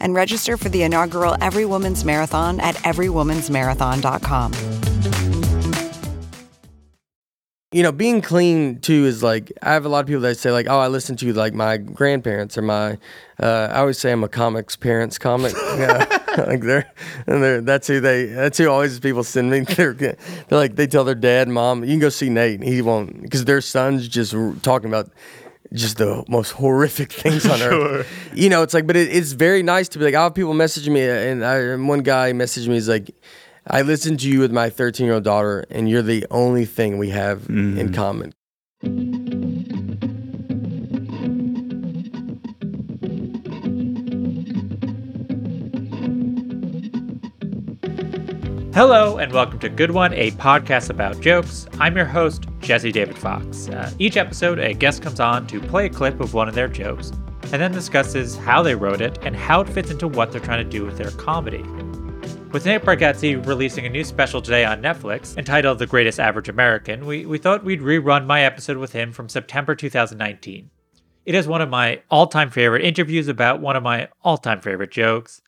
and register for the inaugural Every Woman's Marathon at everywomansmarathon.com. you know, being clean too is like I have a lot of people that say like, oh, I listen to like my grandparents or my. Uh, I always say I'm a comics parents comic. yeah, like they're and they're that's who they that's who always people send me. They're, they're like they tell their dad, mom, you can go see Nate. He won't because their son's just talking about just the most horrific things on sure. earth. You know, it's like, but it, it's very nice to be like, I have people message me, and, I, and one guy messaged me, he's like, I listen to you with my 13 year old daughter, and you're the only thing we have mm. in common. Hello, and welcome to Good One, a podcast about jokes. I'm your host, Jesse David Fox. Uh, each episode, a guest comes on to play a clip of one of their jokes and then discusses how they wrote it and how it fits into what they're trying to do with their comedy. With Nate Bargatze releasing a new special today on Netflix entitled The Greatest Average American, we, we thought we'd rerun my episode with him from September 2019. It is one of my all time favorite interviews about one of my all time favorite jokes.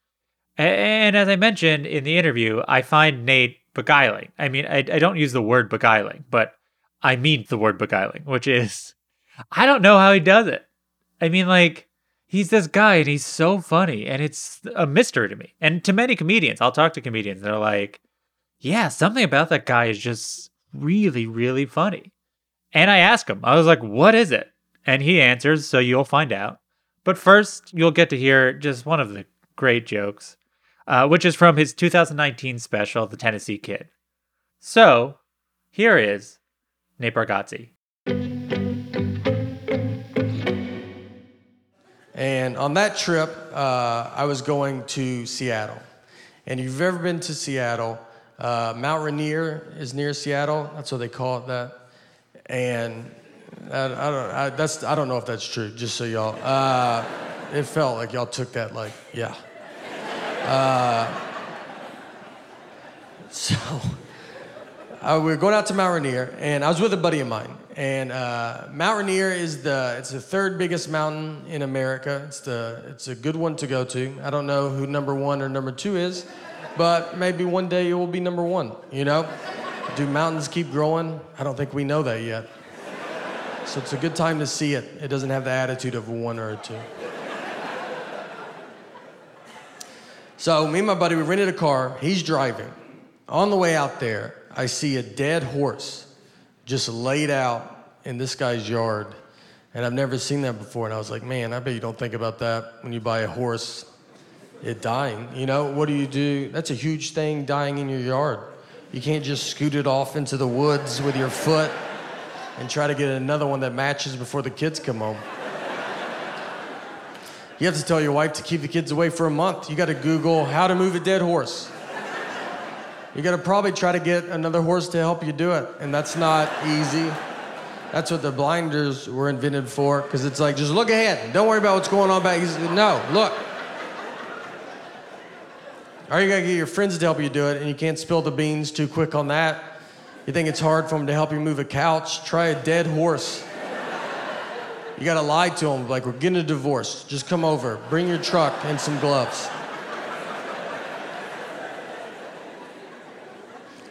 And as I mentioned in the interview, I find Nate beguiling. I mean, I, I don't use the word beguiling, but I mean the word beguiling, which is, I don't know how he does it. I mean, like, he's this guy and he's so funny and it's a mystery to me. And to many comedians i'll talk to comedians they're like yeah something about that guy is just really really funny. And i ask him i was like what is it? And he answers so you'll find out. But first you'll get to hear just one of the great jokes uh, which is from his 2019 special the tennessee kid so here is nate bargatze And on that trip, uh, I was going to Seattle. And if you've ever been to Seattle, uh, Mount Rainier is near Seattle. That's what they call it that. And I, I don't, I, that's, I don't know if that's true, just so y'all. Uh, it felt like y'all took that like, yeah. Uh, so uh, we were going out to Mount Rainier, and I was with a buddy of mine. And uh, Mount Rainier is the it's the third biggest mountain in America. It's the it's a good one to go to. I don't know who number one or number two is, but maybe one day it will be number one. You know, do mountains keep growing? I don't think we know that yet. So it's a good time to see it. It doesn't have the attitude of one or a two. So me and my buddy we rented a car. He's driving. On the way out there, I see a dead horse just laid out in this guy's yard. And I've never seen that before. And I was like, man, I bet you don't think about that when you buy a horse, it dying. You know, what do you do? That's a huge thing dying in your yard. You can't just scoot it off into the woods with your foot and try to get another one that matches before the kids come home. You have to tell your wife to keep the kids away for a month. You got to Google how to move a dead horse. You gotta probably try to get another horse to help you do it, and that's not easy. That's what the blinders were invented for, because it's like, just look ahead. Don't worry about what's going on back. No, look. Or you gotta get your friends to help you do it, and you can't spill the beans too quick on that. You think it's hard for them to help you move a couch? Try a dead horse. You gotta lie to them, like, we're getting a divorce. Just come over, bring your truck and some gloves.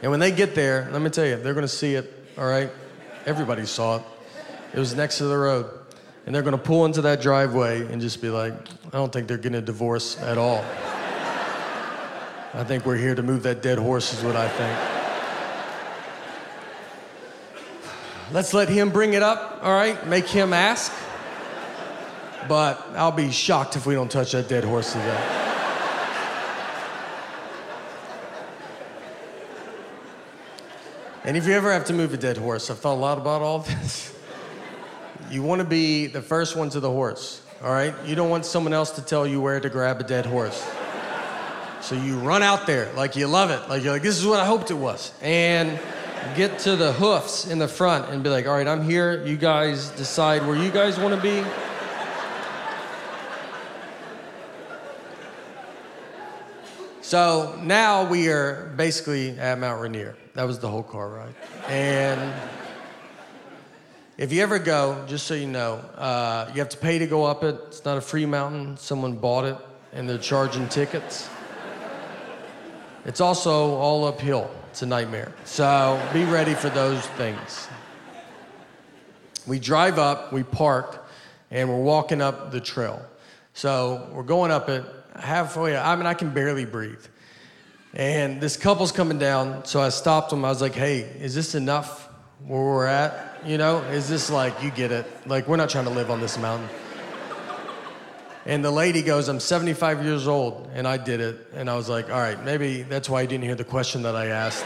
And when they get there, let me tell you, they're to see it, all right? Everybody saw it. It was next to the road. And they're to pull into that driveway and just be like, I don't think they're getting a divorce at all. I think we're here to move that dead horse, is what I think. Let's let him bring it up, all right? Make him ask. But I'll be shocked if we don't touch that dead horse today. And if you ever have to move a dead horse, I've thought a lot about all this. you want to be the first one to the horse, all right? You don't want someone else to tell you where to grab a dead horse. So you run out there like you love it, like you're like, this is what I hoped it was. And get to the hoofs in the front and be like, all right, I'm here. You guys decide where you guys want to be. So now we are basically at Mount Rainier. That was the whole car ride. And if you ever go, just so you know, uh, you have to pay to go up it. It's not a free mountain. Someone bought it and they're charging tickets. It's also all uphill. It's a nightmare. So be ready for those things. We drive up, we park, and we're walking up the trail. So we're going up it halfway. I mean, I can barely breathe. And this couple's coming down, so I stopped them. I was like, hey, is this enough where we're at? You know, is this like, you get it? Like, we're not trying to live on this mountain. And the lady goes, I'm 75 years old, and I did it. And I was like, all right, maybe that's why you didn't hear the question that I asked.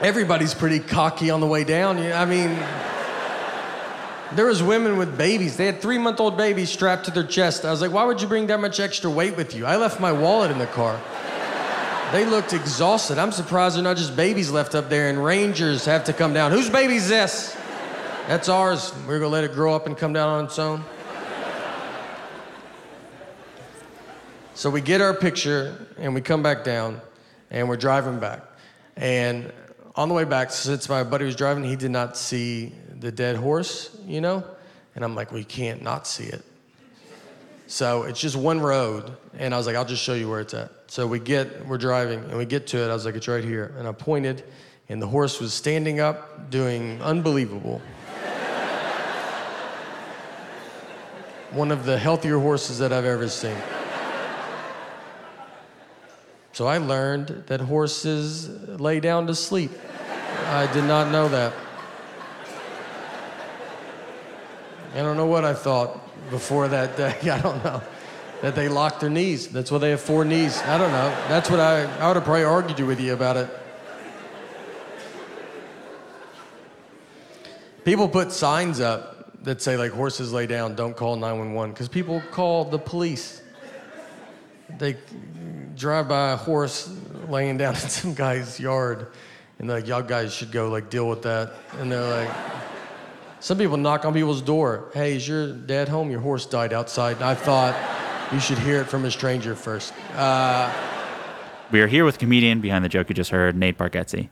Everybody's pretty cocky on the way down. I mean, there was women with babies. They had three-month-old babies strapped to their chest. I was like, why would you bring that much extra weight with you? I left my wallet in the car. They looked exhausted. I'm surprised they're not just babies left up there and rangers have to come down. Whose baby's this? That's ours. We're gonna let it grow up and come down on its own. So we get our picture and we come back down and we're driving back. And on the way back, since my buddy was driving, he did not see the dead horse, you know? And I'm like, we can't not see it. So it's just one road. And I was like, I'll just show you where it's at. So we get, we're driving and we get to it. I was like, it's right here. And I pointed and the horse was standing up doing unbelievable. one of the healthier horses that I've ever seen. So I learned that horses lay down to sleep. I did not know that. I don't know what I thought before that day. I don't know. That they lock their knees. That's why they have four knees. I don't know. That's what I, I would have probably argued with you about it. People put signs up that say like horses lay down, don't call 911 because people call the police. They drive by a horse laying down in some guy's yard, and like, y'all guys should go like deal with that. And they're like, some people knock on people's door. Hey, is your dad home? Your horse died outside. And I thought you should hear it from a stranger first. Uh, we are here with comedian behind the joke you just heard, Nate Bargatze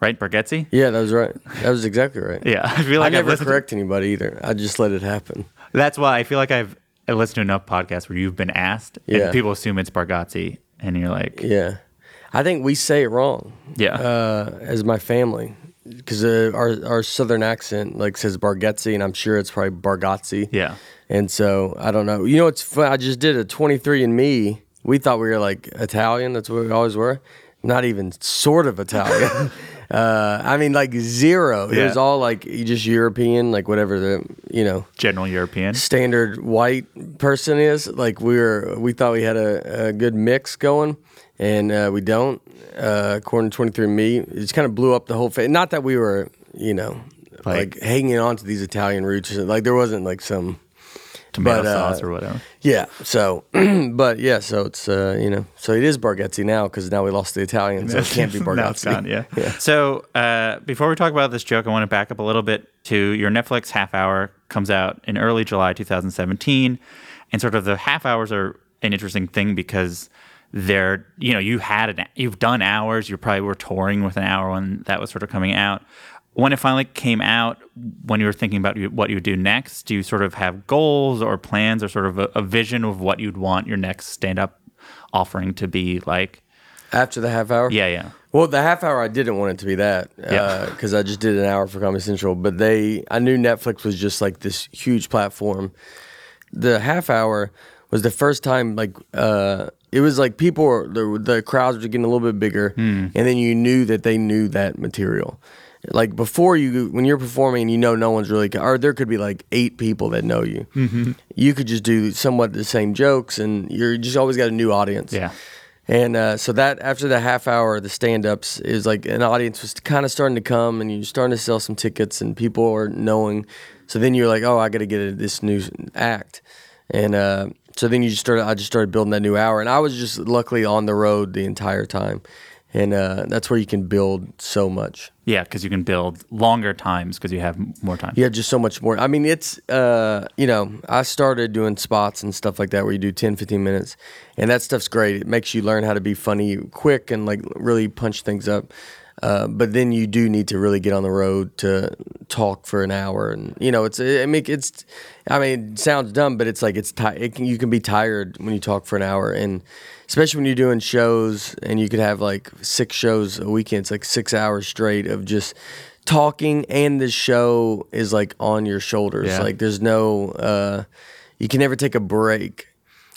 right? Bargatze? Yeah, that was right. That was exactly right. yeah, I feel like I never correct to... anybody either. I just let it happen. That's why I feel like I've I listened to enough podcasts where you've been asked, yeah. and people assume it's Bargatze, and you're like, yeah. I think we say it wrong. Yeah. Uh, as my family, because uh, our our southern accent like says Bargatze, and I'm sure it's probably Bargatze. Yeah. And so I don't know. You know, it's fun. I just did a 23andMe. We thought we were like Italian. That's what we always were. Not even sort of Italian. Uh, I mean, like zero. It was all like just European, like whatever the you know general European standard white person is. Like we were, we thought we had a, a good mix going, and uh, we don't. Uh, according to 23andMe, it just kind of blew up the whole face. Not that we were, you know, like, like hanging on to these Italian roots. Like there wasn't like some tomato but, uh, sauce or whatever. Yeah. So, but yeah, so it's uh, you know, so it is Bargatze now because now we lost the Italian, so it can't be Bargatze. now it's gone. Yeah. yeah. So uh, before we talk about this joke, I want to back up a little bit to your Netflix half hour comes out in early July 2017, and sort of the half hours are an interesting thing because they're you know you had an you've done hours you probably were touring with an hour when that was sort of coming out when it finally came out, when you were thinking about what you would do next, do you sort of have goals or plans or sort of a, a vision of what you'd want your next stand up offering to be like? After the half hour? Yeah, yeah. Well, the half hour, I didn't want it to be that because yeah. uh, I just did an hour for Comedy Central. But they, I knew Netflix was just like this huge platform. The half hour was the first time, like, uh, it was like people were, the, the crowds were getting a little bit bigger. Mm. And then you knew that they knew that material like before you when you're performing you know no one's really or there could be like eight people that know you mm-hmm. you could just do somewhat the same jokes and you're just always got a new audience yeah and uh, so that after the half hour the stand-ups is like an audience was kind of starting to come and you're starting to sell some tickets and people are knowing so then you're like oh i gotta get a, this new act and uh, so then you just started. I just started building that new hour, and I was just luckily on the road the entire time, and uh, that's where you can build so much. Yeah, because you can build longer times because you have more time. You have just so much more. I mean, it's, uh, you know, I started doing spots and stuff like that where you do 10, 15 minutes, and that stuff's great. It makes you learn how to be funny quick and like really punch things up. Uh, but then you do need to really get on the road to talk for an hour, and you know, it's. I mean, it's. I mean, it sounds dumb, but it's like it's. Ti- it can, you can be tired when you talk for an hour, and especially when you're doing shows, and you could have like six shows a weekend. It's like six hours straight of just talking, and the show is like on your shoulders. Yeah. Like there's no. Uh, you can never take a break.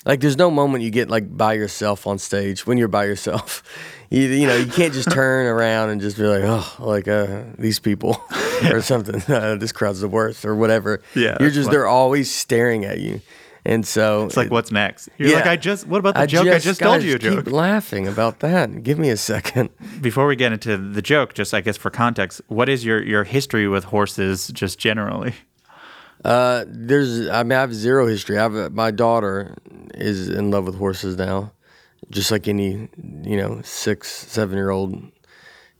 Like there's no moment you get like by yourself on stage when you're by yourself. You, you know you can't just turn around and just be like oh like uh, these people or something. Uh, this crowd's the worst or whatever. Yeah, you're just funny. they're always staring at you, and so It's like, what's next? You're like, I just. What about the joke? I just told you a keep joke. laughing about that. Give me a second. Before we get into the joke, just I guess for context, what is your your history with horses, just generally? Uh, there's, I mean, I have zero history. I have my daughter is in love with horses now, just like any, you know, six, seven year old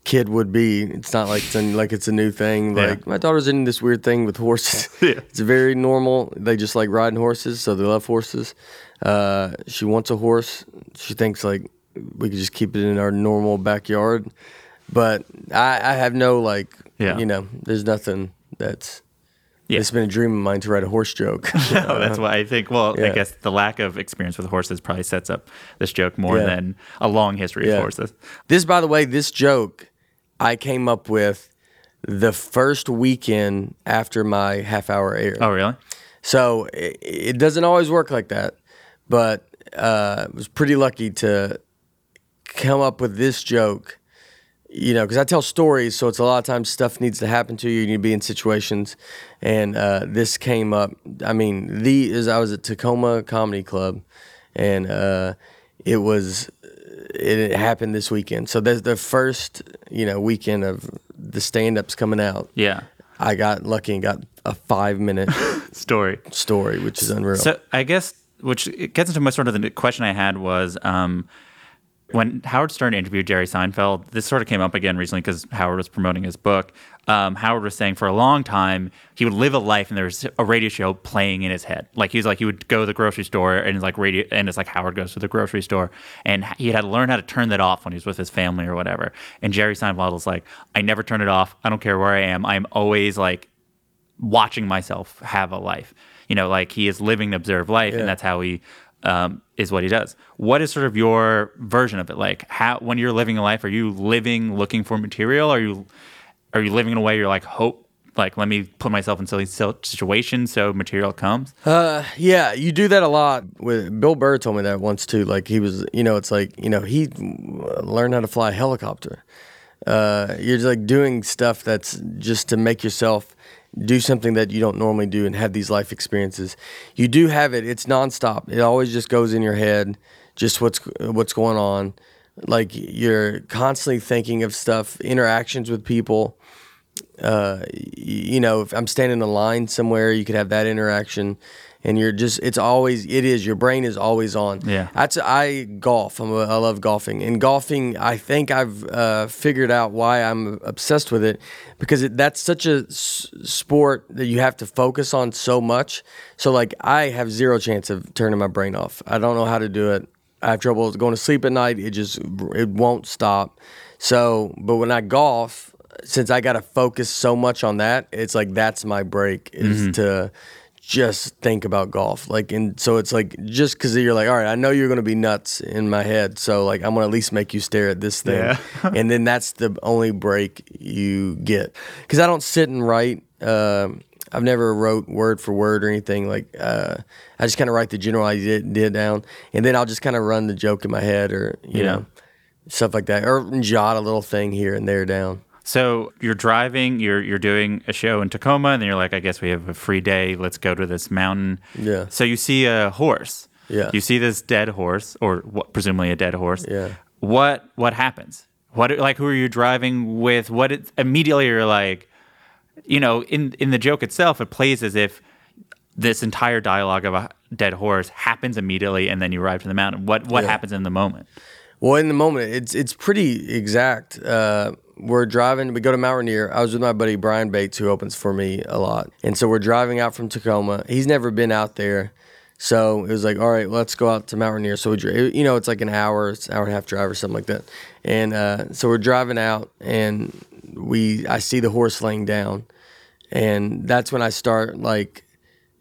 kid would be. It's not like it's a, like it's a new thing. Yeah. Like my daughter's in this weird thing with horses. Yeah. It's very normal. They just like riding horses, so they love horses. Uh, she wants a horse. She thinks like we could just keep it in our normal backyard, but I, I have no like, Yeah. you know, there's nothing that's. Yeah. It's been a dream of mine to write a horse joke. No, that's why I think. Well, I guess the lack of experience with horses probably sets up this joke more Yeah. than a long history of horses. This, by the way, this joke I came up with the first weekend after my half hour air. Oh, really? So it, it doesn't always work like that, but uh, I was pretty lucky to come up with this joke. You know, because I tell stories, so it's a lot of times stuff needs to happen to you. You need to be in situations, and uh, this came up. I mean, the is I was at Tacoma Comedy Club, and uh, it was it happened this weekend. So that's the first you know weekend of the stand-ups coming out. Yeah. I got lucky and got a five minute Story. story, which is unreal. So I guess which gets into my sort of the question I had was um, when Howard Stern interviewed Jerry Seinfeld. This sort of came up again recently because Howard was promoting his book. Um, Howard was saying for a long time he would live a life and there was a radio show playing in his head. Like he was like he would go to the grocery store and it's like radio and it's like Howard goes to the grocery store and he had to learn how to turn that off when he was with his family or whatever. And Jerry Seinfeld was like, I never turn it off. I don't care where I am. I'm always like watching myself have a life. You know, like he is living the observed life, Yeah. and that's how he um, is what he does. What is sort of your version of it? Like, how when you're living a life, are you living looking for material? Are you are you living in a way you're like hope? Like, let me put myself in silly situations so material comes. Uh, yeah, you do that a lot. With Bill Burr told me that once too. Like he was, you know, it's like you know he learned how to fly a helicopter. Uh, you're just like doing stuff that's just to make yourself do something that you don't normally do and have these life experiences. You do have it. It's nonstop. It always just goes in your head. Just what's what's going on. Like you're constantly thinking of stuff, interactions with people uh, you know, if I'm standing in line somewhere, you could have that interaction, and you're just, it's always, it is, your brain is always on. Yeah. That's, I golf. I'm a, I love golfing. And golfing, I think I've uh, figured out why I'm obsessed with it because it, that's such a s- sport that you have to focus on so much. So, like, I have zero chance of turning my brain off. I don't know how to do it. I have trouble going to sleep at night. It just, it won't stop. So, but when I golf, since I got to focus so much on that, it's like that's my break is to just think about golf. Like, and so it's like just because you're like, all right, I know you're going to be nuts in my head, so like I'm going to at least make you stare at this thing, Yeah. and then that's the only break you get. Because I don't sit and write. Um, I've never wrote word for word or anything. Like uh, I just kind of write the general idea down, and then I'll just kind of run the joke in my head or you Yeah. know stuff like that, or jot a little thing here and there down. So you're driving, you're you're doing a show in Tacoma, and then you're like, I guess we have a free day. Let's go to this mountain. Yeah. So you see a horse. Yeah. You see this dead horse, or what, presumably a dead horse. Yeah. What what happens? What like who are you driving with? What it, immediately you're like, you know, in in the joke itself, it plays as if this entire dialogue of a dead horse happens immediately, and then you arrive to the mountain. What what Yeah. happens in the moment? Well, in the moment, it's it's pretty exact. Uh, we're driving. We go to Mount Rainier. I was with my buddy Brian Bates, who opens for me a lot, and so we're driving out from Tacoma. He's never been out there, so it was like, all right, let's go out to Mount Rainier. So we, you know, it's like an hour, it's an hour and a half drive or something like that, and uh, so we're driving out, and we I see the horse laying down, and that's when I start like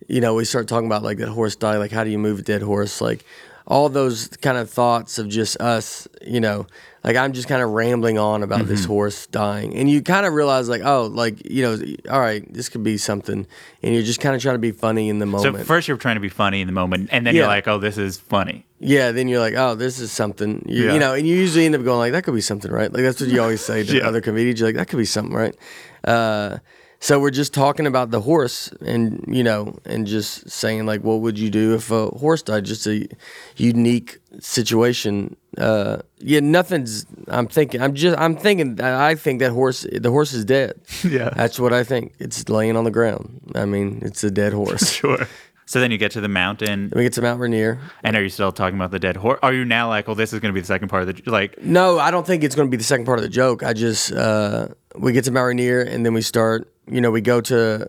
you know, we start talking about like that horse died, like how do you move a dead horse, like all those kind of thoughts of just us, you know, like I'm just kind of rambling on about this horse dying, and you kind of realize like, oh, like you know, all right, this could be something, and you're just kind of trying to be funny in the moment. So first you're trying to be funny in the moment, and then Yeah. you're like, "Oh, this is funny." yeah, then you're like, oh, this is something, you, Yeah. you know, and you usually end up going like, that could be something, right? Like that's what you always say to Yeah. other comedians. You're like, that could be something, right? Uh, so we're just talking about the horse, and you know, and just saying like, what would you do if a horse died? Just a unique situation. Uh, yeah, nothing's. I'm thinking. I'm just. I'm thinking. I think that horse. The horse is dead. Yeah. that's what I think. It's laying on the ground. I mean, it's a dead horse. Sure. So then you get to the mountain, Then we get to Mount Rainier. and are you still talking about the dead horse? Are you now like, "Oh, this is going to be the second part of the like"? No, I don't think it's going to be the second part of the joke. I just uh, we get to Mount Rainier and then we start. You know, we go to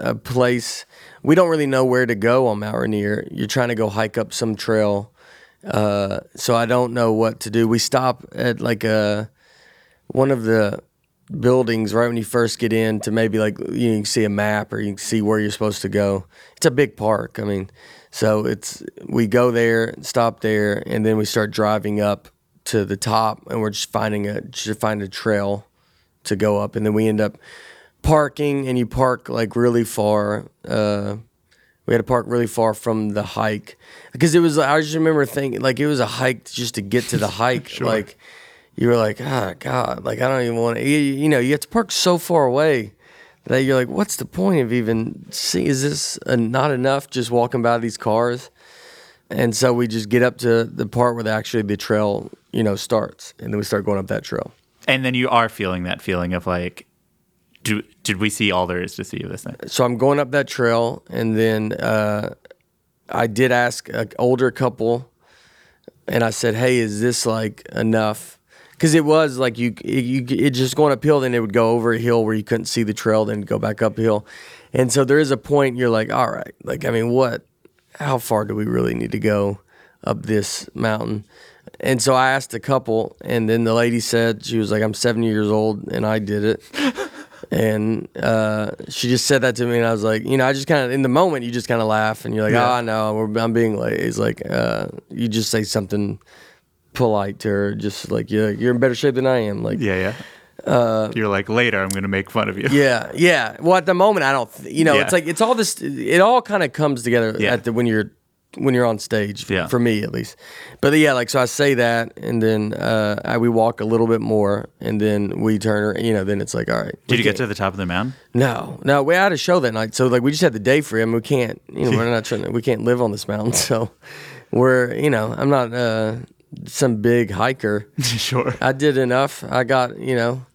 a place. We don't really know where to go on Mount Rainier. You're trying to go hike up some trail, uh, so I don't know what to do. We stop at like a one of the buildings right when you first get in to maybe like you can see a map or you can see where you're supposed to go. It's a big park. I mean, so it's we go there, stop there, and then we start driving up to the top, and we're just finding a just find a trail to go up, and then we end up parking, and you park like really far. Uh, we had to park really far from the hike because it was. I just remember thinking like it was a hike just to get to the hike. Like you were like, ah, God, like I don't even want to. You, you know, you have to park so far away that you're like, what's the point of even see? Is this uh not enough just walking by these cars? And so we just get up to the part where the, actually the trail, you know, starts, and then we start going up that trail. And then you are feeling that feeling of like, do did we see all there is to see of this thing? so I'm going up that trail, and then uh, I did ask an older couple, and I said, "Hey, is this like enough?" Because it was like you, you, it just going uphill, then it would go over a hill where you couldn't see the trail, then go back uphill, and so there is a point you're like, "All right, like I mean, what? How far do we really need to go up this mountain?" And so I asked a couple, and then the lady said she was like, "I'm 70 years old, and I did it." And uh, she just said that to me, and I was like, you know, I just kind of in the moment, you just kind of laugh, and you're like, Yeah. oh no, we're, I'm being late. It's like uh, you just say something polite to her, just like you're you're in better shape than I am. Like Yeah, yeah. you're like later. I'm going to make fun of you. Uh, yeah, yeah. Well, at the moment, I don't. Th- you know, Yeah. it's like it's all this. It all kind of comes together Yeah. at the when you're when you're on stage. Yeah. For me, at least. But yeah, like so, I say that, and then uh, I, we walk a little bit more, and then we turn. You know, then it's like, all right. Did you get to the top of the mountain? No, no. We had a show that night, so like we just had the day free. I mean, we can't. You know, we're not trying. To, we can't live on this mountain, so we're. You know, I'm not uh, some big hiker. sure. I did enough. I got. You know,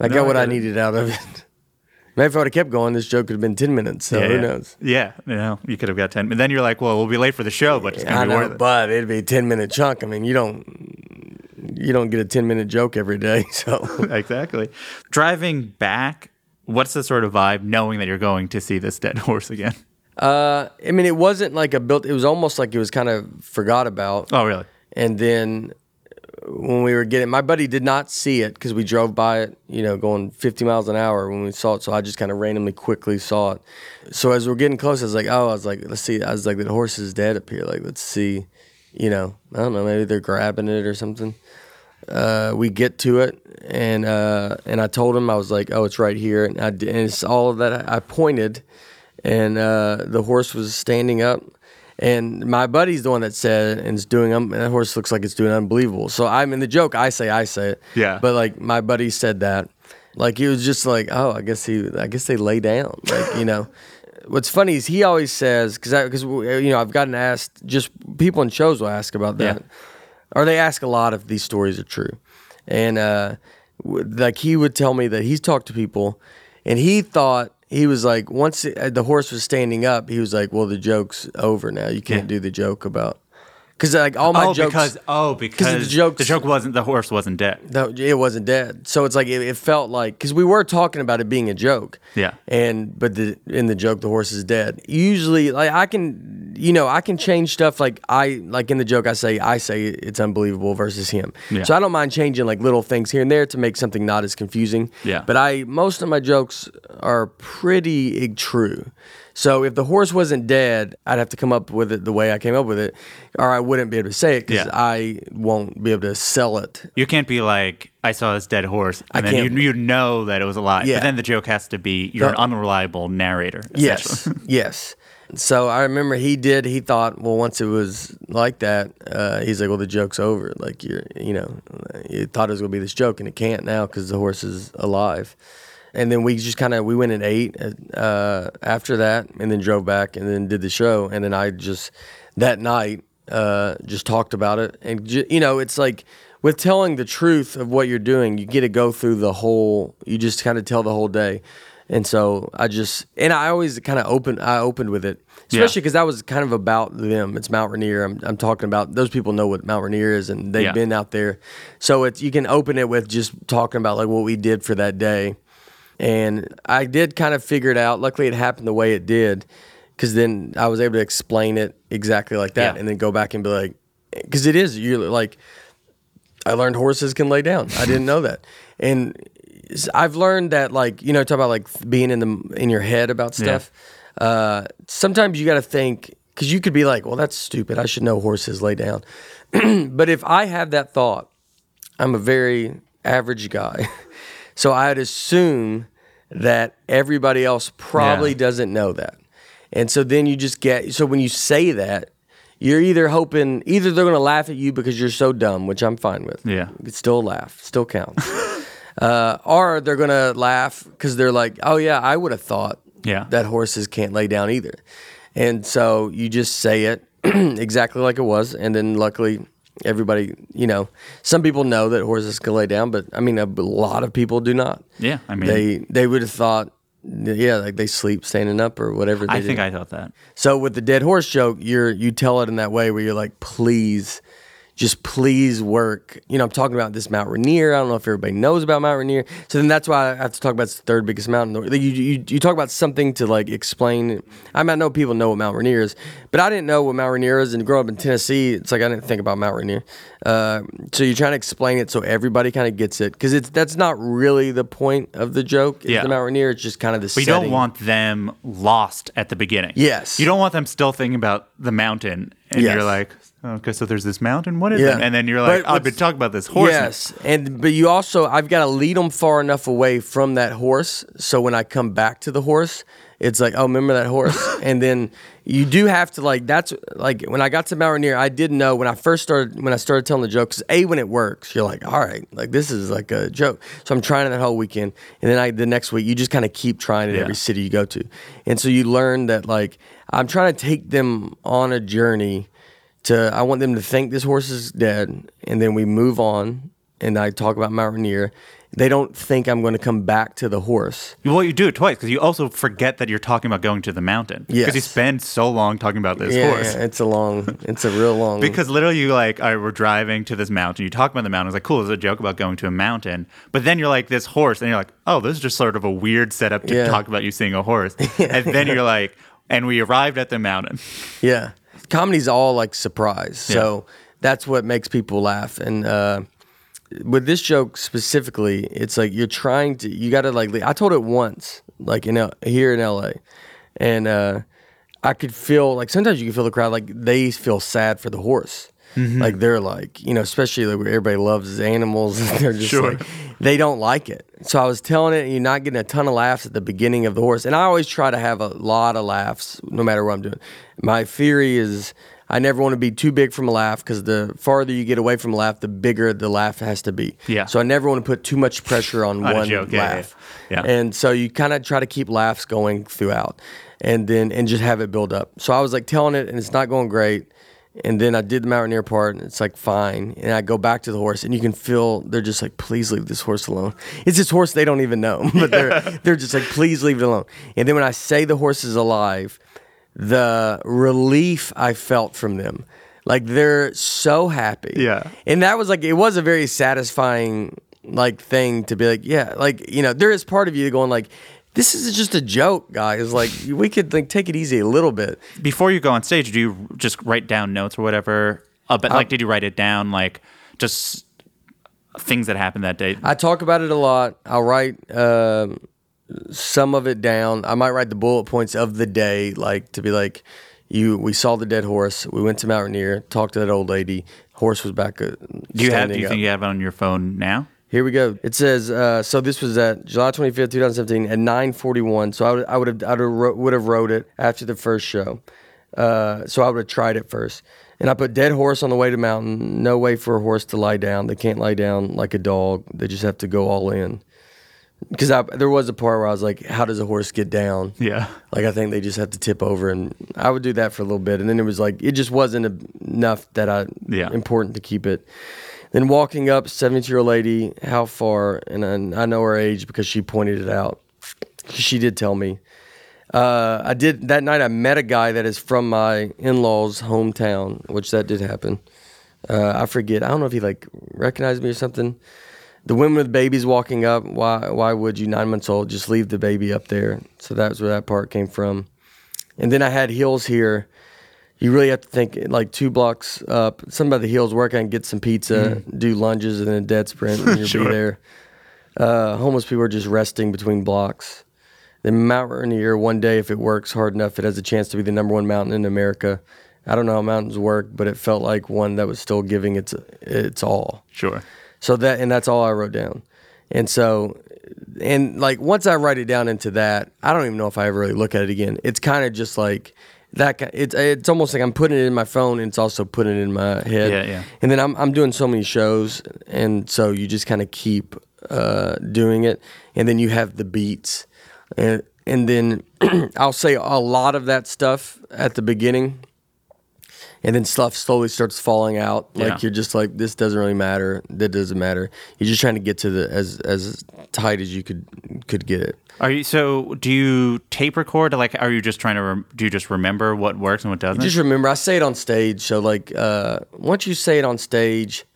I No, got what I, it. needed out of it. Maybe if I would have kept going, this joke could have been ten minutes. So yeah, who yeah. knows? Yeah, you know, you could have got ten. And then you're like, well, we'll be late for the show, but it's I gonna be know, worth it. but it'd be a ten minute chunk. I mean, you don't. You don't get a ten minute joke every day, so exactly. Driving back, what's the sort of vibe knowing that you're going to see this dead horse again? uh, I mean, it wasn't like a built. It was almost like it was kind of forgot about. Oh, really? And then when we were getting, my buddy did not see it because we drove by it, you know, going 50 miles an hour when we saw it. So I just kind of randomly quickly saw it. So as we're getting close, I was like, oh, I was like, let's see. I was like, the horse is dead up here. Like, let's see, you know, I don't know, maybe they're grabbing it or something. Uh, we get to it, and uh, and I told him I was like, oh, it's right here, and I and it's all of that. I pointed, and uh, the horse was standing up, and my buddy's the one that said and is doing. Um, that horse looks like it's doing unbelievable. So I'm in the joke. I say, I say it. Yeah. But like my buddy said that, like he was just like, oh, I guess he, I guess they lay down, like you know. What's funny is he always says because because you know I've gotten asked just people in shows will ask about that, Yeah. or they ask a lot if these stories are true, and uh, w- like he would tell me that he's talked to people, and he thought he was like, once uh, the horse was standing up, he was like, well, the joke's over now. You can't Yeah. do the joke about because like all my oh, jokes. because oh, because the jokes- the joke wasn't the horse wasn't dead. No, it wasn't dead. So it's like it, it felt like because we were talking about it being a joke. Yeah. And but the in the joke the horse is dead. Usually, like I can, you know, I can change stuff. Like I like in the joke I say I say it's unbelievable versus him. Yeah. So I don't mind changing like little things here and there to make something not as confusing. Yeah. But I most of my jokes are pretty eh, true. So if the horse wasn't dead, I'd have to come up with it the way I came up with it, or I wouldn't be able to say it because Yeah. I won't be able to sell it You can't be like, I saw this dead horse, and I then you, you know that it was alive. Yeah. But then the joke has to be you're an unreliable narrator. Yes, yes. So I remember he did. He thought, well, once it was like that, uh, he's like, well, the joke's over. Like you're, you know, he thought it was gonna be this joke, and it can't now because the horse is alive. And then we just kind of we went and ate uh, after that, and then drove back, and then did the show, and then I just that night uh, just talked about it, and ju- you know, it's like with telling the truth of what you're doing, you get to go through the whole. You just kind of tell the whole day. And so I just and I always kind of open I opened with it, especially because that was kind of about them. It's Mount Rainier. I'm, I'm talking about those people know what Mount Rainier is and they've Yeah. been out there. So it's you can open it with just talking about like what we did for that day. And I did kind of figure it out. Luckily, it happened the way it did, because then I was able to explain it exactly like that, Yeah. and then go back and be like, because it is you're like I learned horses can lay down. I didn't know that. And I've learned that like, you know, talk about like being in the in your head about Yeah. stuff. Uh sometimes you got to think cuz you could be like, "Well, that's stupid. I should know horses lay down." but if I have that thought, I'm a very average guy. so I'd assume that everybody else probably Yeah. doesn't know that. And so then you just get so when you say that, you're either hoping either they're going to laugh at you because you're so dumb, which I'm fine with. Yeah. It's still laugh, still counts. uh, or they're going to laugh because they're like, "Oh yeah, I would have thought Yeah. that horses can't lay down either." And so you just say it exactly like it was, and then luckily everybody, you know, some people know that horses can lay down, but I mean, a lot of people do not. Yeah, I mean- they they would have thought, yeah, like they sleep standing up or whatever. They I think. I thought that. So with the dead horse joke, you're you tell it in that way where you're like, please, just please work. You know, I'm talking about this Mount Rainier. I don't know if everybody knows about Mount Rainier. So then that's why I have to talk about the third biggest mountain. You, you, you talk about something to like explain. I mean, I know people know what Mount Rainier is, but I didn't know what Mount Rainier is. And growing up in Tennessee, it's like I didn't think about Mount Rainier. Uh, so you're trying to explain it so everybody kind of gets it because it's that's not really the point of the joke. Is Yeah. the Mount Rainier. It's just kind of the. You don't want them lost at the beginning. Yes. You don't want them still thinking about the mountain, and Yes. you're like, okay, so there's this mountain. What is Yeah. it? And then you're like, I've been talking about this horse. Yes, and but you also I've got to lead them far enough away from that horse, so when I come back to the horse, it's like, oh, remember that horse, and then you do have to like that's like when I got to Mount Rainier, I didn't know when I first started when I started telling the jokes. A when it works, you're like, all right, like this is like a joke. So I'm trying it that whole weekend, and then I the next week you just kind of keep trying it Yeah. every city you go to, and so you learn that like I'm trying to take them on a journey to I want them to think this horse is dead, and then we move on, and I talk about Mount Rainier. They don't think I'm going to come back to the horse. Well, you do it twice because you also forget that you're talking about going to the mountain. Because you spend so long talking about this Yeah, horse. yeah, it's a long, it's a real long. Because literally, you like, all right, we're driving to this mountain. You talk about the mountain. It's like, cool, it's a joke about going to a mountain. But then you're like, this horse, and you're like, oh, this is just sort of a weird setup to Yeah. talk about you seeing a horse. and then you're like, and we arrived at the mountain. Yeah. Comedy's all like surprise. So that's what makes people laugh. And uh, with this joke specifically, it's like you're trying to, you got to like, I told it once, like in L- here in LA. And uh, I could feel like sometimes you can feel the crowd like they feel sad for the horse. Like they're like, you know, especially like where everybody loves animals. they're just Sure. like, they don't like it. So I was telling it, and you're not getting a ton of laughs at the beginning of the horse. And I always try to have a lot of laughs no matter what I'm doing. My theory is I never want to be too big from a laugh because the farther you get away from a laugh, the bigger the laugh has to be. Yeah. So I never want to put too much pressure on, On one joke, yeah, laugh. yeah, yeah. And so you kind of try to keep laughs going throughout, and then and just have it build up. So I was like telling it, and it's not going great. And then I did the Mount Rainier part, and it's like fine. And I go back to the horse, and you can feel they're just like, "Please leave this horse alone." It's this horse they don't even know, but they're they're just like, "Please leave it alone." And then when I say the horse is alive, the relief I felt from them, like they're so happy. Yeah. And that was like it was a very satisfying like thing to be like, yeah, like you know, there is part of you going like. This is just a joke, guys. Like we could like take it easy a little bit. Before you go on stage, do you just write down notes or whatever? Uh, but like, did you write it down? Like, just things that happened that day. I talk about it a lot. I'll write um, some of it down. I might write the bullet points of the day, like to be like, you. We saw the dead horse. We went to Mount Rainier, talked to that old lady. Horse was back. Uh, do you have? Do you up. think you have it on your phone now? Here we go. It says uh, so. This was at July twenty fifth, two thousand seventeen, at nine forty one. So I would I would have I would have wrote, would have wrote it after the first show. Uh, so I would have tried it first. And I put dead horse on the way to mountain. No way for a horse to lie down. They can't lie down like a dog. They just have to go all in. Because there was a part where I was like, "How does a horse get down?" Yeah. Like I think they just have to tip over, and I would do that for a little bit, and then it was like it just wasn't enough that I Yeah. important to keep it. Then walking up, seventy year old lady, how far? And I, I know her age because she pointed it out. She did tell me. Uh, I did that night. I met a guy that is from my in laws' hometown, which that did happen. Uh, I forget. I don't know if he like recognized me or something. The women with babies walking up. Why? Why would you, nine months old, just leave the baby up there? So that's where that part came from. And then I had hills here. You really have to think like two blocks up. Some of the hills work can get some pizza, do lunges, and then a dead sprint, and you'll Sure. be there. Uh, homeless people are just resting between blocks. Then Mount Rainier, one day, if it works hard enough, it has a chance to be the number one mountain in America. I don't know how mountains work, but it felt like one that was still giving its its all. Sure. So that and that's all I wrote down. And so and like once I write it down into that, I don't even know if I ever really look at it again. It's kind of just like that. It's it's almost like I'm putting it in my phone, and it's also putting it in my head. Yeah, yeah. And then I'm I'm doing so many shows, and so you just kind of keep uh, doing it, and then you have the beats, and and then I'll say a lot of that stuff at the beginning. And then stuff slowly starts falling out. Like Yeah. you're just like, this doesn't really matter. That doesn't matter. You're just trying to get to the as as tight as you could could get it. Are you so? Do you tape record? Like, are you just trying to? Rem- do you just remember what works and what doesn't? Just remember, I say it on stage. So like, uh, once you say it on stage,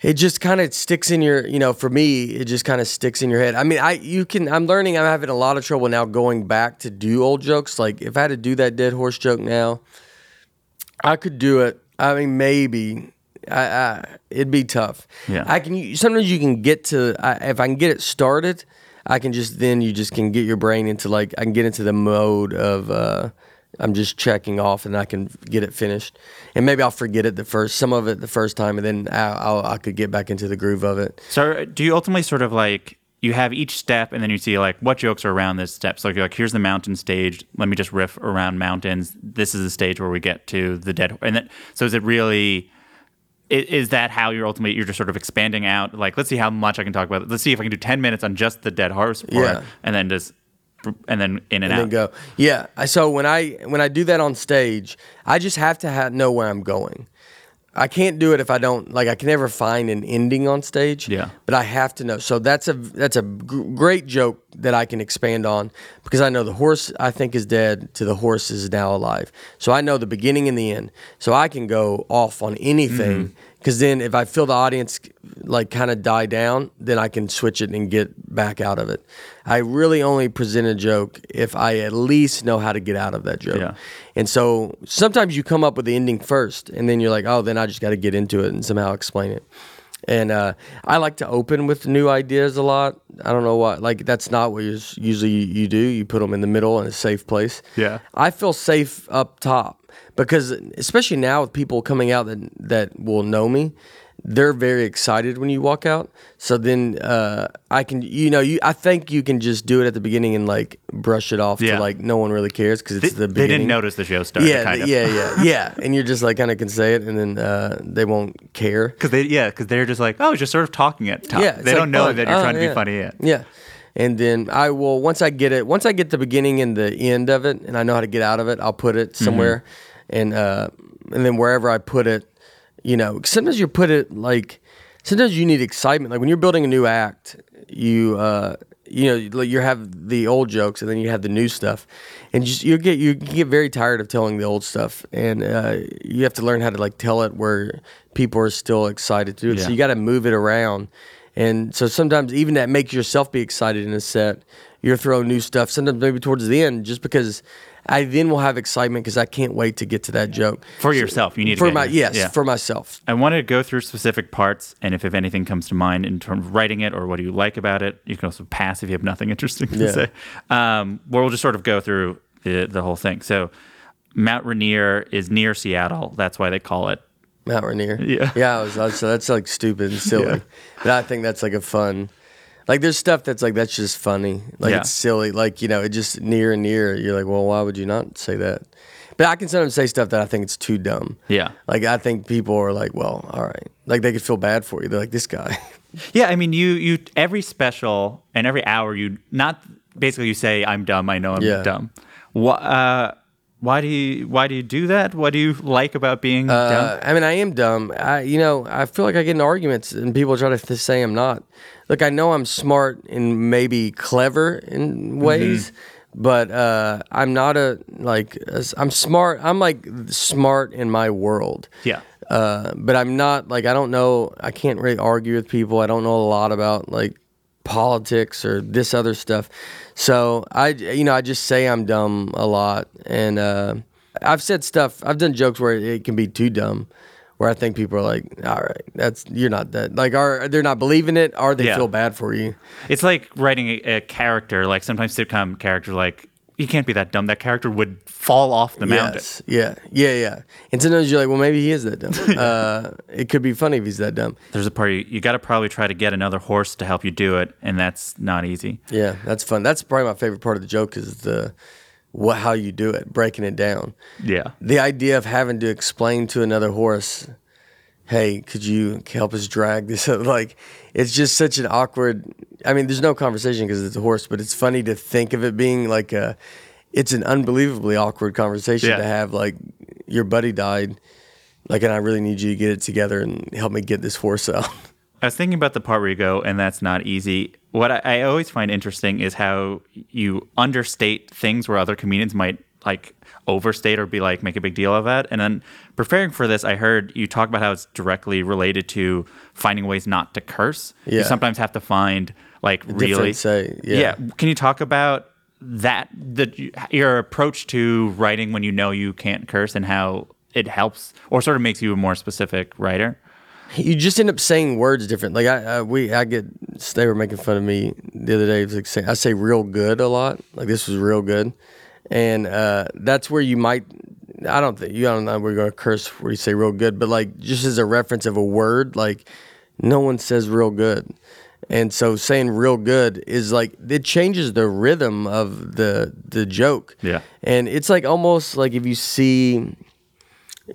it just kind of sticks in your. You know, for me, it just kind of sticks in your head. I mean, I you can. I'm learning. I'm having a lot of trouble now going back to do old jokes. Like if I had to do that dead horse joke now, I could do it. I mean, maybe. I, I it'd be tough. Yeah. I can. Sometimes you can get to. I, if I can get it started, I can just then you just can get your brain into like I can get into the mode of. uh I'm just checking off, and I can get it finished, and maybe I'll forget it the first some of it the first time, and then I, I'll, I could get back into the groove of it. So do you ultimately sort of like you have each step and then you see like what jokes are around this step? So you're like, here's the mountain stage. Let me just riff around mountains. This is the stage where we get to the dead. And then so is it really? i- Is that how you're ultimately you're just sort of expanding out? Like, let's see how much I can talk about. it. Let's see if I can do ten minutes on just the dead horse part, Yeah. and then just and then in and, and out. then go. Yeah. I- So when I when I do that on stage, I just have to ha- know where I'm going. I can't do it if I don't like. I can never find an ending on stage. Yeah. But I have to know. So that's a that's a great joke that I can expand on because I know the horse I think is dead to the horse is now alive. So I know the beginning and the end. So I can go off on anything. Mm-hmm. Because then, if I feel the audience like kind of die down, then I can switch it and get back out of it. I really only present a joke if I at least know how to get out of that joke. Yeah. And so sometimes you come up with the ending first, and then you're like, oh, then I just got to get into it and somehow explain it. And uh, I like to open with new ideas a lot. I don't know why. Like that's not what you usually you do. You put them in the middle in a safe place. Yeah. I feel safe up top because especially now with people coming out that that will know me, they're very excited when you walk out. So then uh, I can, you know, you I think you can just do it at the beginning and like brush it off Yeah. to like no one really cares because They, it's the they beginning. didn't notice the show started. Yeah, kind th- of. yeah, yeah, yeah. And you're just like kind of can say it, and then uh, they won't care. Because they, yeah, because they're just like, oh, just sort of talking at top. Yeah, they like don't know fun. that you're Oh, trying to yeah. be funny yet. Yeah. And then I will once I get it, once I get the beginning and the end of it, and I know how to get out of it, I'll put it somewhere. And uh, and then wherever I put it, you know, sometimes you put it like sometimes you need excitement. Like when you're building a new act, you uh, you know you have the old jokes and then you have the new stuff, and just you get you get very tired of telling the old stuff, and uh, you have to learn how to like tell it where people are still excited to do it. So you got to move it around, and so sometimes even that makes yourself be excited in a set. You're throwing new stuff. Sometimes maybe towards the end, just because. I then will have excitement because I can't wait to get to that joke For yourself, you need to for my yes Yeah. for myself. I want to go through specific parts, and if, if anything comes to mind in terms of writing it or what do you like about it, you can also pass if you have nothing interesting to Yeah. say. Um, where we'll just sort of go through the, the whole thing. So, Mount Rainier is near Seattle. That's why they call it. Mount Rainier. Yeah. Yeah, I was, I was- so that's like stupid and silly. Yeah. But I think that's like a fun. Like there's stuff that's like that's just funny. Like Yeah. it's silly. Like you know, it just near and near. You're like, well, why would you not say that? But I can sometimes say stuff that I think it's too dumb. Yeah. Like I think people are like, well, all right. Like they could feel bad for you. They're like, this guy. Yeah, I mean, you you every special and every hour you not basically you say I'm dumb. I know I'm Yeah. dumb. Why, uh, why do you why do you do that? What do you like about being Uh, dumb? I mean, I am dumb. I, you know, I feel like I get in arguments and people try to th- say I'm not. Look, I know I'm smart and maybe clever in ways, but uh, I'm not a like. I'm smart. I'm like smart in my world. Yeah. Uh, but I'm not like I don't know. I can't really argue with people. I don't know a lot about like politics or this other stuff. So I, you know, I just say I'm dumb a lot, and uh, I've said stuff. I've done jokes where it can be too dumb, where I think people are like, "All right, that's you're not that." Like, are they're not believing it, or they Yeah. feel bad for you? It's like writing a, a character. Like sometimes sitcom character, like you can't be that dumb. That character would fall off the mountain. Yes, yeah, yeah, yeah. And sometimes you're like, well, maybe he is that dumb. uh, it could be funny if he's that dumb. There's a part you, you got to probably try to get another horse to help you do it, and that's not easy. Yeah, that's fun. That's probably my favorite part of the joke is the what how you do it, breaking it down. Yeah. The idea of having to explain to another horse, "Hey, could you help us drag this?" like, it's just such an awkward. I mean, there's no conversation because it's a horse, but it's funny to think of it being like a. It's an unbelievably awkward conversation Yeah. to have. Like, your buddy died, like, and I really need you to get it together and help me get this horse out. I was thinking about the part where you go, and that's not easy. What I, I always find interesting is how you understate things where other comedians might like overstate or be like make a big deal of it. And then preparing for this, I heard you talk about how it's directly related to finding ways not to curse. You sometimes have to find like really different say, yeah. Can you talk about that the your approach to writing when you know you can't curse and how it helps or sort of makes you a more specific writer? you just end up saying words different. Like I, I we I get they were making fun of me the other day. Was like saying, I say real good a lot. Like this was real good, and uh, that's where you might. I don't think you. I don't know. We're gonna curse where you say real good, but like just as a reference of a word, like no one says real good. And so saying real good is like it changes the rhythm of the the joke. Yeah. And it's like almost like if you see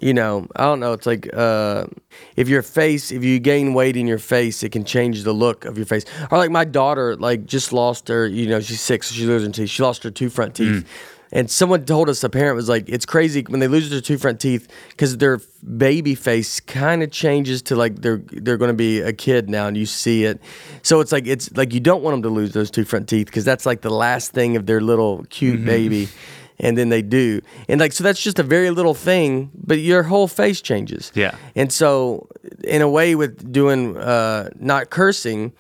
you know, I don't know. It's like uh, if your face, if you gain weight in your face, it can change the look of your face. Or like my daughter, like just lost her. You know, she's six, so she loses her teeth. She lost her two front teeth. And someone told us, a parent was like, it's crazy when they lose their two front teeth because their baby face kind of changes to like they're they're going to be a kid now, and you see it. So it's like it's like you don't want them to lose those two front teeth because that's like the last thing of their little cute baby and then they do and like so that's just a very little thing but your whole face changes Yeah. and so in a way with doing uh not cursing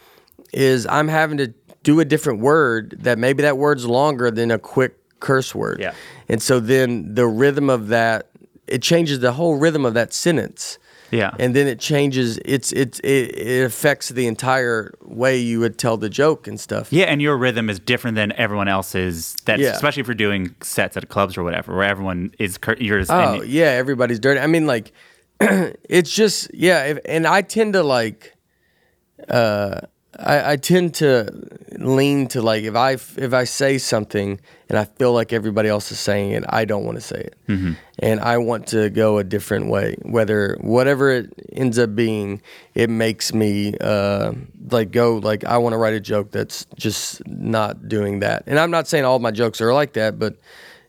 is i'm having to do a different word that maybe that word's longer than a quick curse word Yeah. and so then the rhythm of that it changes the whole rhythm of that sentence Yeah. and then it changes it's it's it, it affects the entire way you would tell the joke and stuff Yeah, and your rhythm is different than everyone else's. That's Yeah. especially if you're doing sets at clubs or whatever, where everyone is cur- yours. Oh yeah, everybody's dirty. I mean, like, it's just yeah, if, and I tend to like, uh, I, I tend to lean to like if I if I say something and I feel like everybody else is saying it, I don't want to say it, Mm-hmm. and I want to go a different way. Whether whatever it ends up being, it makes me uh, like go like I want to write a joke that's just not doing that. And I'm not saying all my jokes are like that, but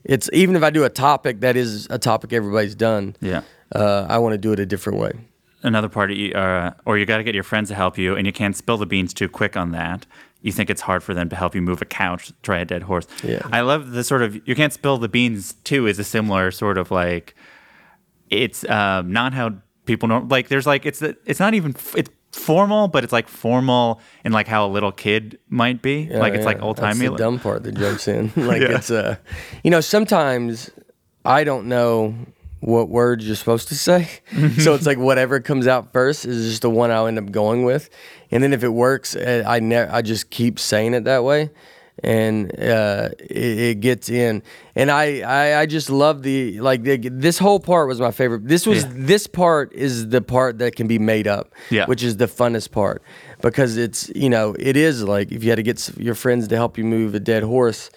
it's even if I do a topic that is a topic everybody's done. Yeah. uh, I want to do it a different way. Another part, uh, or you got to get your friends to help you, and you can't spill the beans too quick on that. You think it's hard for them to help you move a couch, try a dead horse. Yeah. I love the sort of you can't spill the beans too is a similar sort of like it's um, not how people know. Like there's like it's it's not even it's formal, but it's like formal in like how a little kid might be. like it's Yeah, like old timey. That's the dumb part that jumps in. like Yeah. it's uh, you know, sometimes I don't know what words you're supposed to say, so it's like whatever comes out first is just the one I'll end up going with, and then if it works, eh, I ne- I just keep saying it that way. And uh, it, it gets in, and I, I, I just love the like the, this whole part was my favorite. This was Yeah. this part is the part that can be made up, Yeah. which is the funnest part because it's you know it is like if you had to get your friends to help you move a dead horse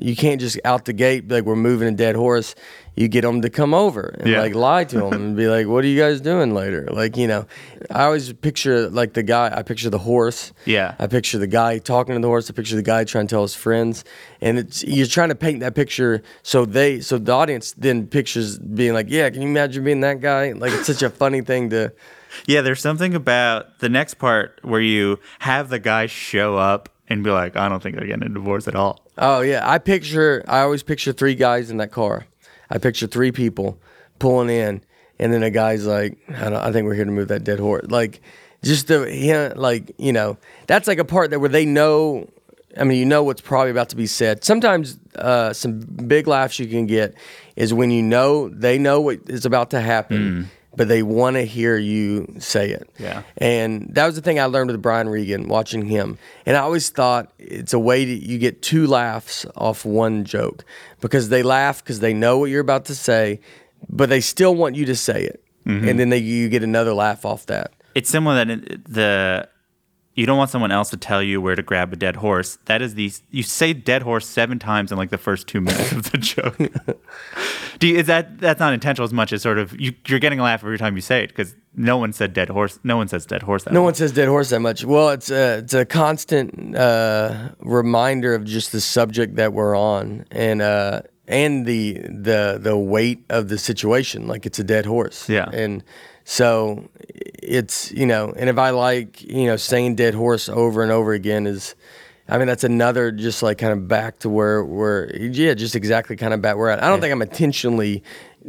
you can't just out the gate be like we're moving a dead horse. You get them to come over and Yeah. like lie to them and be like what are you guys doing later? Like you know i always picture like the guy i picture the horse. Yeah. i picture the guy talking to the horse. I picture the guy trying to tell his friends. And it's you're trying to paint that picture so they so the audience then pictures being like yeah can you imagine being that guy? Like it's such a funny thing to Yeah, there's something about the next part where you have the guy show up and be like, I don't think they're getting a divorce at all. Oh yeah, I picture. I always picture three guys in that car. I picture three people pulling in, and then a guy's like, "I, don't, I think we're here to move that dead horse." Like, just the yeah, like you know, that's like a part that where they know. I mean, you know what's probably about to be said. Sometimes, uh, some big laughs you can get is when you know they know what is about to happen, but they want to hear you say it. Yeah. And that was the thing I learned with Brian Regan watching him. And I always thought it's a way that you get two laughs off one joke because they laugh because they know what you're about to say, but they still want you to say it. Mm-hmm. And then they, you get another laugh off that. It's similar that the you don't want someone else to tell you where to grab a dead horse. That is the you say dead horse seven times in like the first two minutes of the joke. Do you, is that that's not intentional as much as sort of you, you're getting a laugh every time you say it because no one said dead horse. No one says dead horse. That No much. one says dead horse that much. Well, it's a it's a constant uh, reminder of just the subject that we're on, and uh, and the the the weight of the situation. Like it's a dead horse. Yeah. And so it's you know, and if I like you know saying dead horse over and over again is. I mean that's another just like kind of back to where where yeah just exactly kind of back where I, I don't think I'm intentionally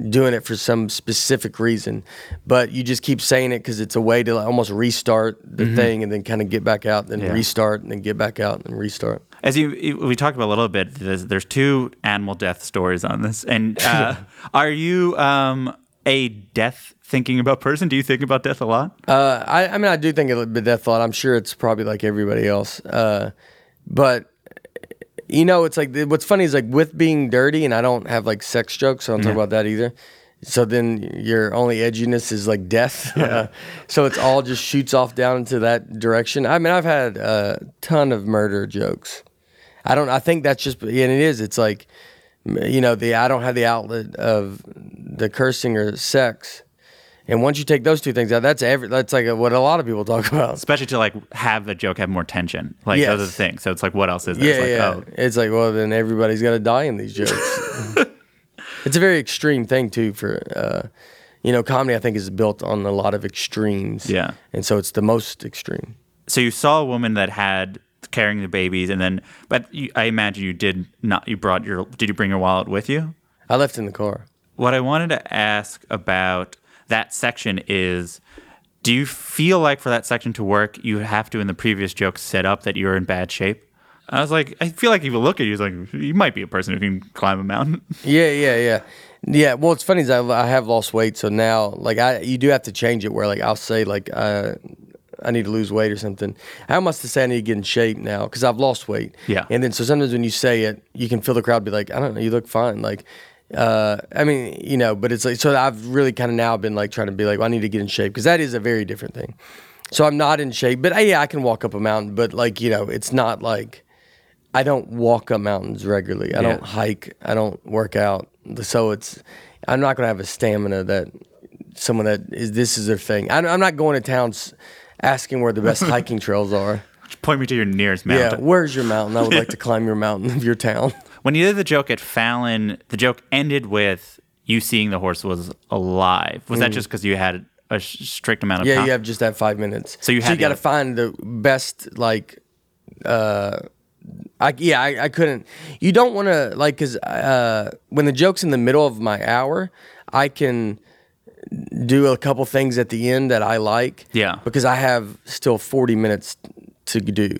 doing it for some specific reason, but you just keep saying it because it's a way to like almost restart the thing and then kind of get back out, then Yeah. restart and then get back out and restart. As you, you- we talked about a little bit, there's, there's two animal death stories on this. And uh, are you um, a death thinking about person? Do you think about death a lot? Uh, I, I mean, I do think of death a lot. I'm sure it's probably like everybody else. Uh, but you know, it's like what's funny is like with being dirty, and I don't have like sex jokes, so I don't talk about that either. So then your only edginess is like death. so it's all just shoots off down into that direction. I mean, I've had a ton of murder jokes. I don't. I think that's just, and it is. It's like, you know, the I don't have the outlet of the cursing or sex. And once you take those two things out, that's every. That's like what a lot of people talk about. Especially to like have the joke have more tension. Like those are the things. So it's like, what else is there? Yeah, It's like, yeah. oh, It's like, well, then everybody's got to die in these jokes. it's a very extreme thing too. For uh, you know, comedy I think is built on a lot of extremes. Yeah. and so it's the most extreme. so you saw a woman that had carrying the babies and then, but you, I imagine you did not, you brought your, did you bring your wallet with you? I left in the car. What I wanted to ask about that section is do you feel like for that section to work, you have to, in the previous joke, set up that you're in bad shape? I was like, I feel like if you look at you, it's like, you might be a person who can climb a mountain. Yeah, yeah, yeah, yeah. Well, it's funny is I, I have lost weight, so now like I you do have to change it where like I'll say like uh, I need to lose weight or something. I almost to say I need to get in shape now because I've lost weight. Yeah. And then so sometimes when you say it, you can feel the crowd be like, I don't know, you look fine. Like, uh, I mean, you know, but it's like so I've really kind of now been like trying to be like, well, I need to get in shape because that is a very different thing. So I'm not in shape, but uh, yeah, I can walk up a mountain, but like you know, it's not like. I don't walk up mountains regularly. I Yeah. don't hike. I don't work out. So it's I'm not gonna have a stamina that someone that is this is their thing. I'm, I'm not going to towns asking where the best hiking trails are. Point me to your nearest mountain. Yeah, where's your mountain? I would like to climb your mountain of your town. When you did the joke at Fallon, the joke ended with you seeing the horse was alive. Was that just because you had a strict amount of Mm. Yeah, time? you have just that five minutes. So you had you got to find the best like. uh I, yeah, I, I couldn't. You don't want to like because uh, when the joke's in the middle of my hour, I can do a couple things at the end that I like. Yeah. because I have still forty minutes to do.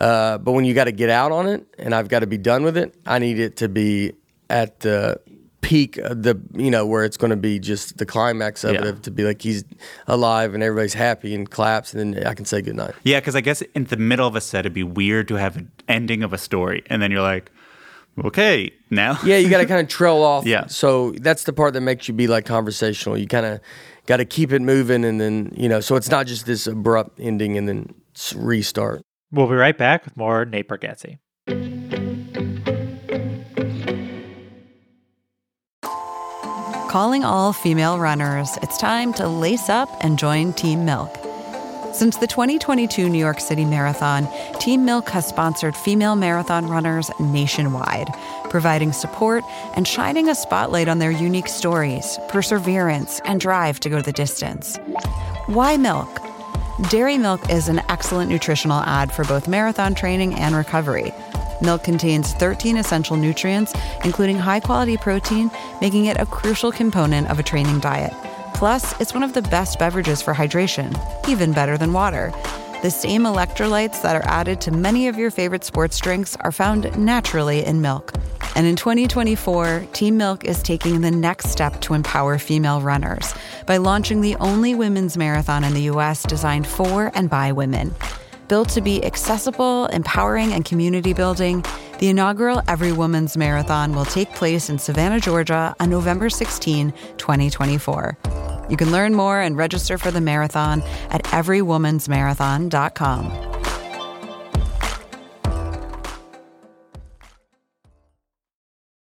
Uh, but when you got to get out on it, and I've got to be done with it, I need it to be at the peak of the you know where it's going to be just the climax of Yeah. it to be like he's alive and everybody's happy and claps and then I can say goodnight. Yeah, because I guess in the middle of a set, it'd be weird to have an ending of a story, and then you're like, okay, now. Yeah, you got to kind of trail off. Yeah. So that's the part that makes you be like conversational. You kind of got to keep it moving and then you know so it's not just this abrupt ending and then restart. We'll be right back with more Nate Bargatze. Calling all female runners, it's time to lace up and join Team Milk. Since the 2022 New York City Marathon, Team Milk has sponsored female marathon runners nationwide, providing support and shining a spotlight on their unique stories, perseverance, and drive to go the distance. Why milk? Dairy milk is an excellent nutritional ad for both marathon training and recovery. Milk contains 13 essential nutrients, including high quality protein, making it a crucial component of a training diet. Plus, it's one of the best beverages for hydration, even better than water. The same electrolytes that are added to many of your favorite sports drinks are found naturally in milk. And in 2024, Team Milk is taking the next step to empower female runners by launching the only women's marathon in the US designed for and by women. Built to be accessible, empowering, and community building, the inaugural Every Woman's Marathon will take place in Savannah, Georgia on November 16, 2024. You can learn more and register for the marathon at everywomansmarathon.com.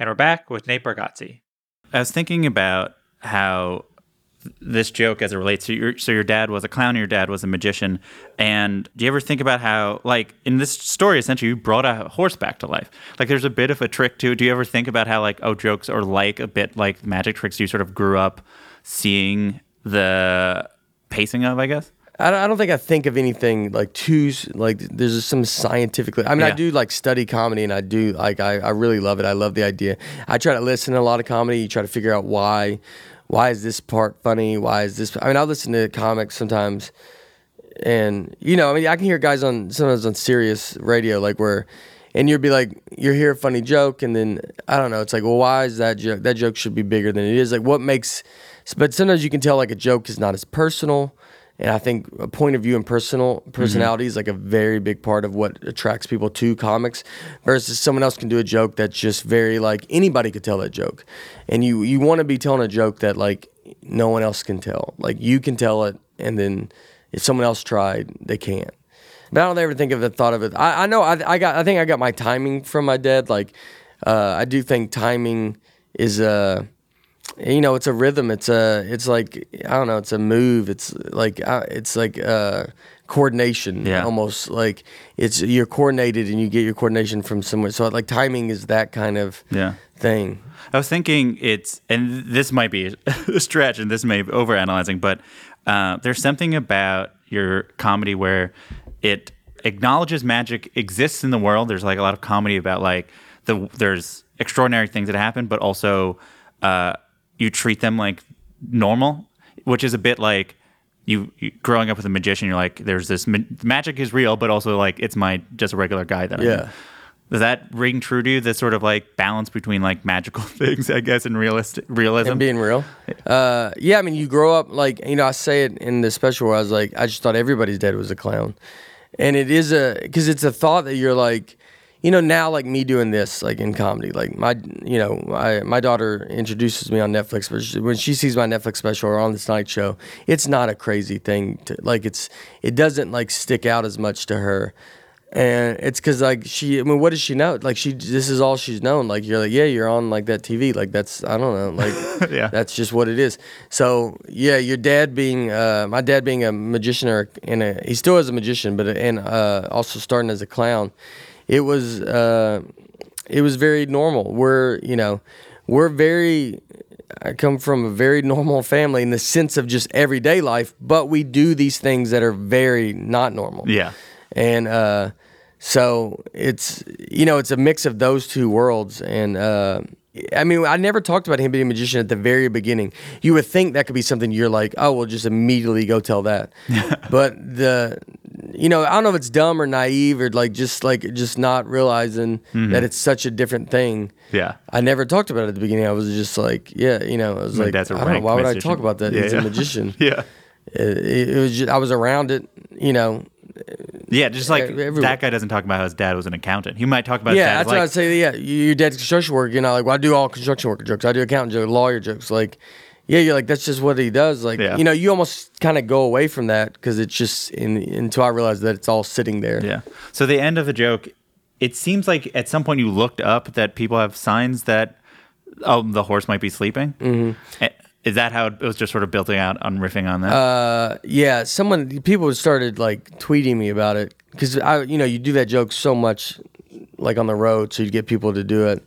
And we're back with Nate Bargatze. I was thinking about how this joke as it relates to your so your dad was a clown your dad was a magician. And do you ever think about how like in this story essentially you brought a horse back to life. Like there's a bit of a trick to it. Do you ever think about how like oh jokes are like a bit like magic tricks? You sort of grew up seeing the pacing of i guess I don't, I don't think I think of anything like too like there's just some scientifically. I mean, I do like study comedy, and I do like I, I really love it. I love the idea. I try to listen to a lot of comedy. You try to figure out why why is this part funny? Why is this? I mean, I listen to comics sometimes, and you know, I mean, I can hear guys on sometimes on Sirius radio like where. And you'd be like, you hear a funny joke, and then I don't know. It's like, well, why is that joke? That joke should be bigger than it is. Like, what makes? But sometimes you can tell like a joke is not as personal, and I think a point of view and personal personality is like a very big part of what attracts people to comics. Versus someone else can do a joke that's just very like anybody could tell that joke, and you you want to be telling a joke that like no one else can tell. Like you can tell it, and then if someone else tried, they can't. But I don't ever think of the thought of it. I, I know I, I got I think I got my timing from my dad. Like uh, I do think timing is a you know it's a rhythm. It's a it's like I don't know. It's a move. It's like uh, it's like uh, coordination. Yeah. almost like it's you're coordinated and you get your coordination from somewhere. So like timing is that kind of Yeah. thing. I was thinking it's, and this might be a stretch, and this may be overanalyzing, but uh, there's something about your comedy where it acknowledges magic exists in the world. There's like a lot of comedy about like the there's extraordinary things that happen, but also uh, you treat them like normal, which is a bit like. You, you growing up with a magician, you're like, there's this ma- magic is real, but also like it's my just a regular guy that I Yeah. am. Does that ring true to you? The sort of like balance between like magical things, I guess, and realistic realism. and being real. Uh, yeah, I mean, you grow up like you know. I say it in the special where I was like, I just thought everybody's dad was a clown, and it is a because it's a thought that you're like, you know, now like me doing this, like in comedy, like my, you know, my my daughter introduces me on Netflix, but she, when she sees my Netflix special or on this night show, it's not a crazy thing to like. It's it doesn't like stick out as much to her, and it's because like she, I mean, what does she know? Like she, this is all she's known. Like you're like, yeah, you're on like that TV. Like that's I don't know, like Yeah. that's just what it is. So yeah, your dad being uh, my dad being a magician or and a, he still is a magician, but and uh, also starting as a clown. It was uh, it was very normal. We're you know we're very. I come from a very normal family in the sense of just everyday life, but we do these things that are very not normal Yeah. and uh, so it's you know it's a mix of those two worlds and uh, i mean i never talked about him being a magician at the very beginning you would think that could be something you're like oh well just immediately go tell that but the you know i don't know if it's dumb or naive or like just like just not realizing mm-hmm. that it's such a different thing Yeah. I never talked about it at the beginning. I was just like, yeah, you know, I was like, a I don't know, why would I talk about that? Yeah, He's yeah. a magician. Yeah. It, it, was just, I was around it, you know, Yeah, just like everywhere. that guy doesn't talk about how his dad was an accountant. He might talk about Yeah, his dad that's as what I'd say. Yeah, you- your dad's construction work. You're not like, well, I do all construction worker jokes. I do accountant jokes, lawyer jokes. Like, yeah, you're like, that's just what he does. Like, Yeah. you know, you almost kind of go away from that because it's just in, until I realized that it's all sitting there. Yeah. So the end of the joke, it seems like at some point you looked up that people have signs that oh the horse might be sleeping. Mm-hmm. Is that how it was just sort of building out on riffing on that? Uh, yeah, someone, people started like tweeting me about it because I, you know, you do that joke so much, like on the road, so you get people to do it.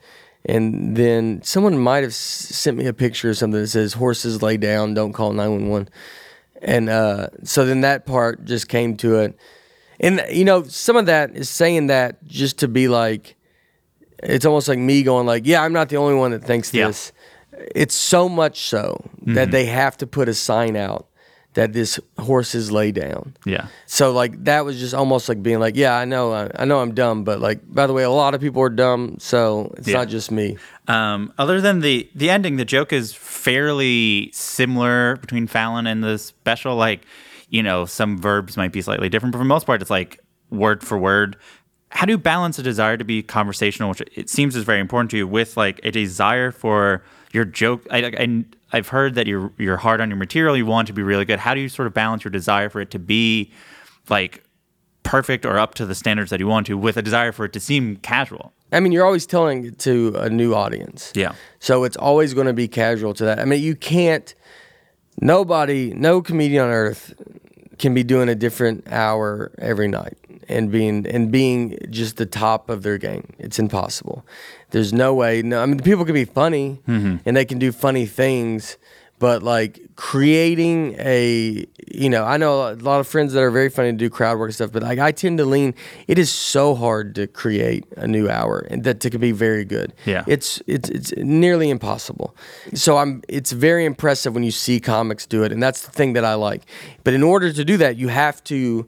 And then someone might have sent me a picture or something that says "horses lay down, don't call 911." And uh, so then that part just came to it. And you know, some of that is saying that just to be like, it's almost like me going like, "Yeah, I'm not the only one that thinks Yeah. this." It's so much so that they have to put a sign out that this horses lay down. yeah. So like that was just almost like being like, yeah, I know, I, I know I'm dumb, but like by the way, a lot of people are dumb, so it's Yeah. not just me. Um, other than the the ending, the joke is fairly similar between Fallon and the special. Like, you know, some verbs might be slightly different, but for the most part, it's like word for word. How do you balance a desire to be conversational, which it seems is very important to you, with like a desire for your joke? I, I I've heard that you're you're hard on your material. You want it to be really good. How do you sort of balance your desire for it to be like perfect or up to the standards that you want to, with a desire for it to seem casual? I mean, you're always telling it to a new audience. Yeah. So it's always going to be casual to that. I mean, you can't. Nobody, no comedian on earth can be doing a different hour every night and being and being just the top of their game. It's impossible. There's no way. No, I mean, people can be funny mm-hmm. and they can do funny things, but like creating a, you know, I know a lot of friends that are very funny to do crowd work stuff, but like I tend to lean. It is so hard to create a new hour and that to be very good. Yeah. It's it's it's nearly impossible. So I'm it's very impressive when you see comics do it and that's the thing that I like. But in order to do that, you have to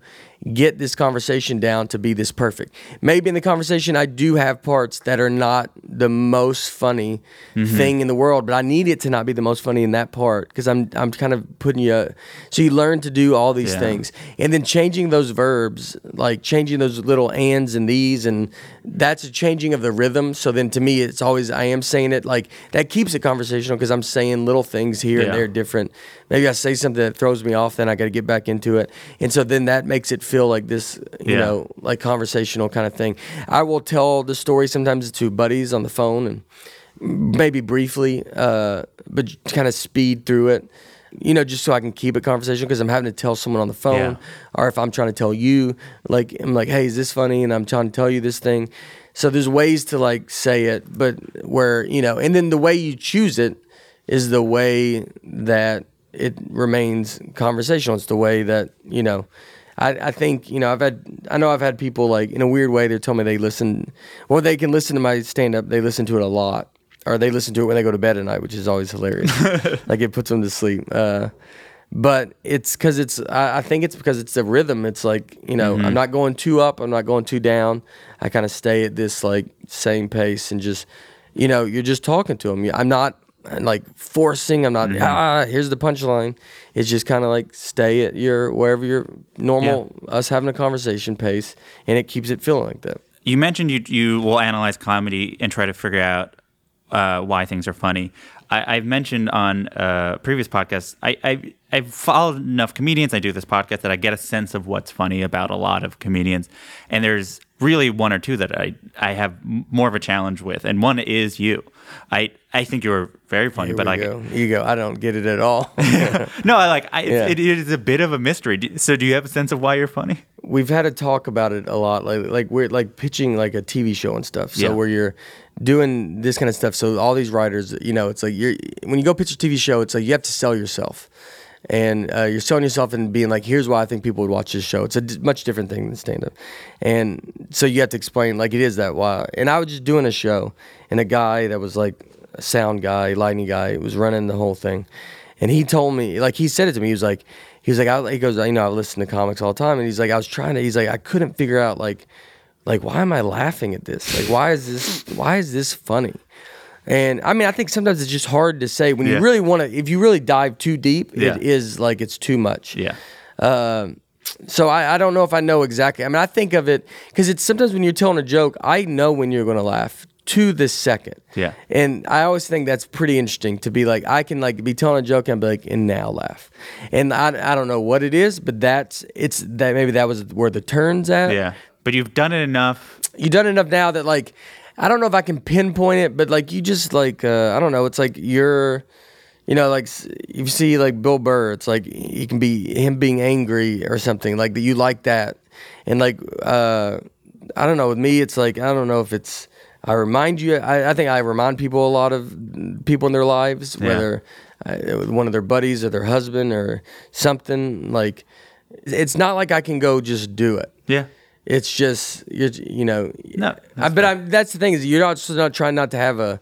get this conversation down to be this perfect. Maybe in the conversation I do have parts that are not the most funny mm-hmm. thing in the world, but I need it to not be the most funny in that part because I'm I'm kind of putting you so you learn to do all these Yeah. things and then changing those verbs like changing those little ands and these and that's a changing of the rhythm so then to me it's always i am saying it like that keeps it conversational because i'm saying little things here Yeah. and there different maybe i say something that throws me off then i got to get back into it and so then that makes it feel like this you Yeah. know like conversational kind of thing i will tell the story sometimes to buddies on the phone and maybe briefly, uh, but kind of speed through it. You know, just so I can keep it conversational because I'm having to tell someone on the phone, Yeah. or if I'm trying to tell you, like I'm like, hey, is this funny? And I'm trying to tell you this thing. So there's ways to like say it, but where you know, and then the way you choose it is the way that it remains conversational. It's the way that you know. I, I think you know I've had I know I've had people like in a weird way they told me they listen well they can listen to my stand up they listen to it a lot or they listen to it when they go to bed at night which is always hilarious like it puts them to sleep uh, but it's because it's I, I think it's because it's the rhythm it's like you know I'm not going too up I'm not going too down I kind of stay at this like same pace and just you know you're just talking to them I'm not like forcing I'm not ah here's the punchline it's just kind of like stay at your wherever your normal us having a conversation pace and it keeps it feeling like that you mentioned you you will analyze comedy and try to figure out uh, why things are funny. I, I've mentioned on uh, previous podcasts. I, I I've followed enough comedians. I do this podcast that I get a sense of what's funny about a lot of comedians, and there's really one or two that I I have more of a challenge with, and one is you. I I think you were very funny, Here but I go. You go. I don't get it at all. no, I like I, Yeah. it, it is a bit of a mystery. So, do you have a sense of why you're funny? we've had to talk about it a lot like like we're like pitching like a TV show and stuff so Yeah. where you're doing this kind of stuff so all these writers you know it's like you're when you go pitch a TV show it's like you have to sell yourself and uh, you're selling yourself and being like here's why I think people would watch this show it's a d- much different thing than stand up and so you have to explain like it is that why and I was just doing a show and a guy that was like a sound guy lighting guy was running the whole thing and he told me, like, he said it to me. He was like, he was like, I, he goes, you know, I listen to comics all the time, and he's like, I was trying to, he's like, I couldn't figure out, like, like, why am I laughing at this? Like, why is this, why is this funny? And I mean, I think sometimes it's just hard to say when Yeah. you really want to. If you really dive too deep, Yeah. it is like it's too much. Yeah. Um, so I, I don't know if I know exactly. I mean, I think of it because it's sometimes when you're telling a joke, I know when you're going to laugh to the second. Yeah. And I always think that's pretty interesting to be like, I can like be telling a joke and be like, and now laugh. And I, I don't know what it is, but that's, it's that maybe that was where the turn's at. Yeah. But you've done it enough. You've done enough now that like, I don't know if I can pinpoint it, but like you just like, uh, I don't know. It's like you're, you know, like you see like Bill Burr, it's like he can be him being angry or something like that. You like that, and like uh, I don't know. With me, it's like I don't know if it's. I remind you. I, I think I remind people a lot of people in their lives, Yeah. whether uh, one of their buddies or their husband or something. Like it's not like I can go just do it. Yeah. It's just you're, you know. No, I, but I'm, that's the thing is you're not just not trying not to have a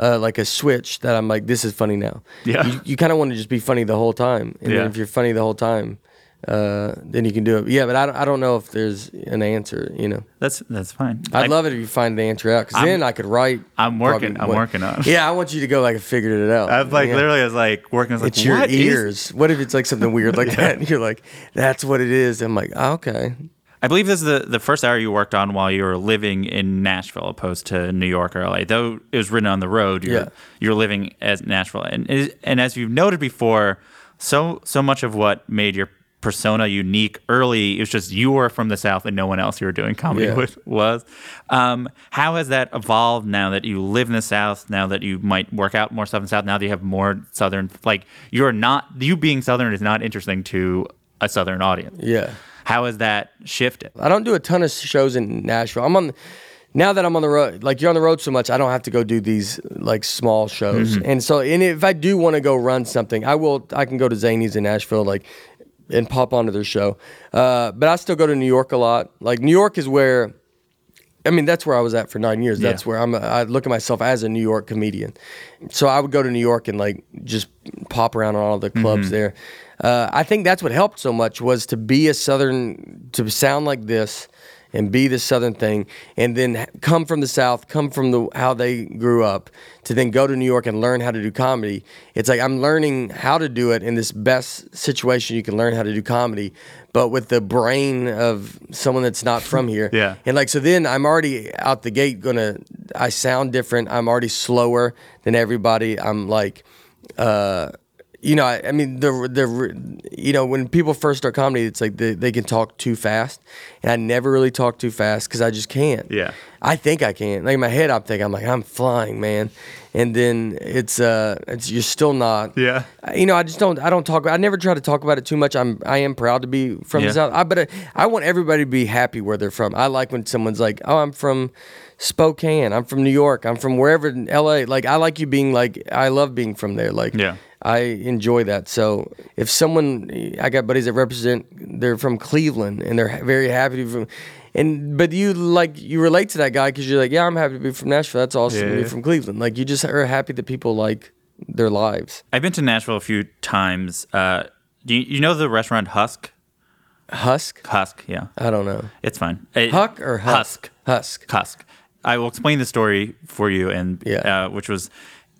uh, like a switch that I'm like this is funny now. Yeah. You, you kind of want to just be funny the whole time, and Yeah. then if you're funny the whole time, uh, then you can do it. Yeah, but I don't, I don't know if there's an answer. You know, That's that's fine. I'd I- love it if you find the answer out because then I could write. I'm working- probably I'm what- working on. Yeah, I want you to go like I figured it out. I've like Yeah. literally I was like working. I was like, It's your "What is-" ears. What if it's like something weird like that? And you're like, that's what it is. I'm like, oh, okay. I believe this is the, the first hour you worked on while you were living in Nashville, opposed to New York or LA. Though it was written on the road, you're, Yeah. you're living as Nashville, and and as you've noted before, so so much of what made your persona unique early it was just you were from the South and no one else you were doing comedy Yeah. with was. Um, how has that evolved now that you live in the South? Now that you might work out more stuff in the South? Now that you have more Southern, like you're not you being Southern is not interesting to a Southern audience. Yeah. How has that shifted? I don't do a ton of shows in Nashville. I'm on now that I'm on the road. Like you're on the road so much, I don't have to go do these like small shows. And so, and if I do want to go run something, I will. I can go to Zanies in Nashville, like, and pop onto their show. Uh, but I still go to New York a lot. Like New York is where. I mean, that's where I was at for nine years. That's Yeah. where I'm. I look at myself as a New York comedian. So I would go to New York and like just pop around on all the clubs there. Uh, I think that's what helped so much was to be a Southern, to sound like this, and be the Southern thing, and then come from the South, come from the how they grew up, to then go to New York and learn how to do comedy. It's like I'm learning how to do it in this best situation you can learn how to do comedy, but with the brain of someone that's not from here. Yeah. And like so then I'm already out the gate gonna I sound different. I'm already slower than everybody. I'm like uh you know, I, I mean, the the you know when people first start comedy, it's like they, they can talk too fast, and I never really talk too fast because I just can't. Yeah. I think I can. Like in my head, I'm thinking I'm like I'm flying, man, and then it's uh, it's you're still not. Yeah. You know, I just don't. I don't talk. I never try to talk about it too much. I'm. I am proud to be from Yeah. the south. I, but I, I want everybody to be happy where they're from. I like when someone's like, "Oh, I'm from Spokane. I'm from New York. I'm from wherever in L.A." Like I like you being like. I love being from there. Like. Yeah. I enjoy that. So if someone, I got buddies that represent, they're from Cleveland and they're very happy to be from, and but you like you relate to that guy because you're like, yeah, I'm happy to be from Nashville. That's awesome to Yeah. be from Cleveland. Like you just are happy that people like their lives. I've been to Nashville a few times. Uh, do you, you know the restaurant Husk? Husk? Husk, yeah, I don't know. it's fine. It- Huck or Husk? Husk? Husk. Husk. I will explain the story for you, and Yeah. uh, which was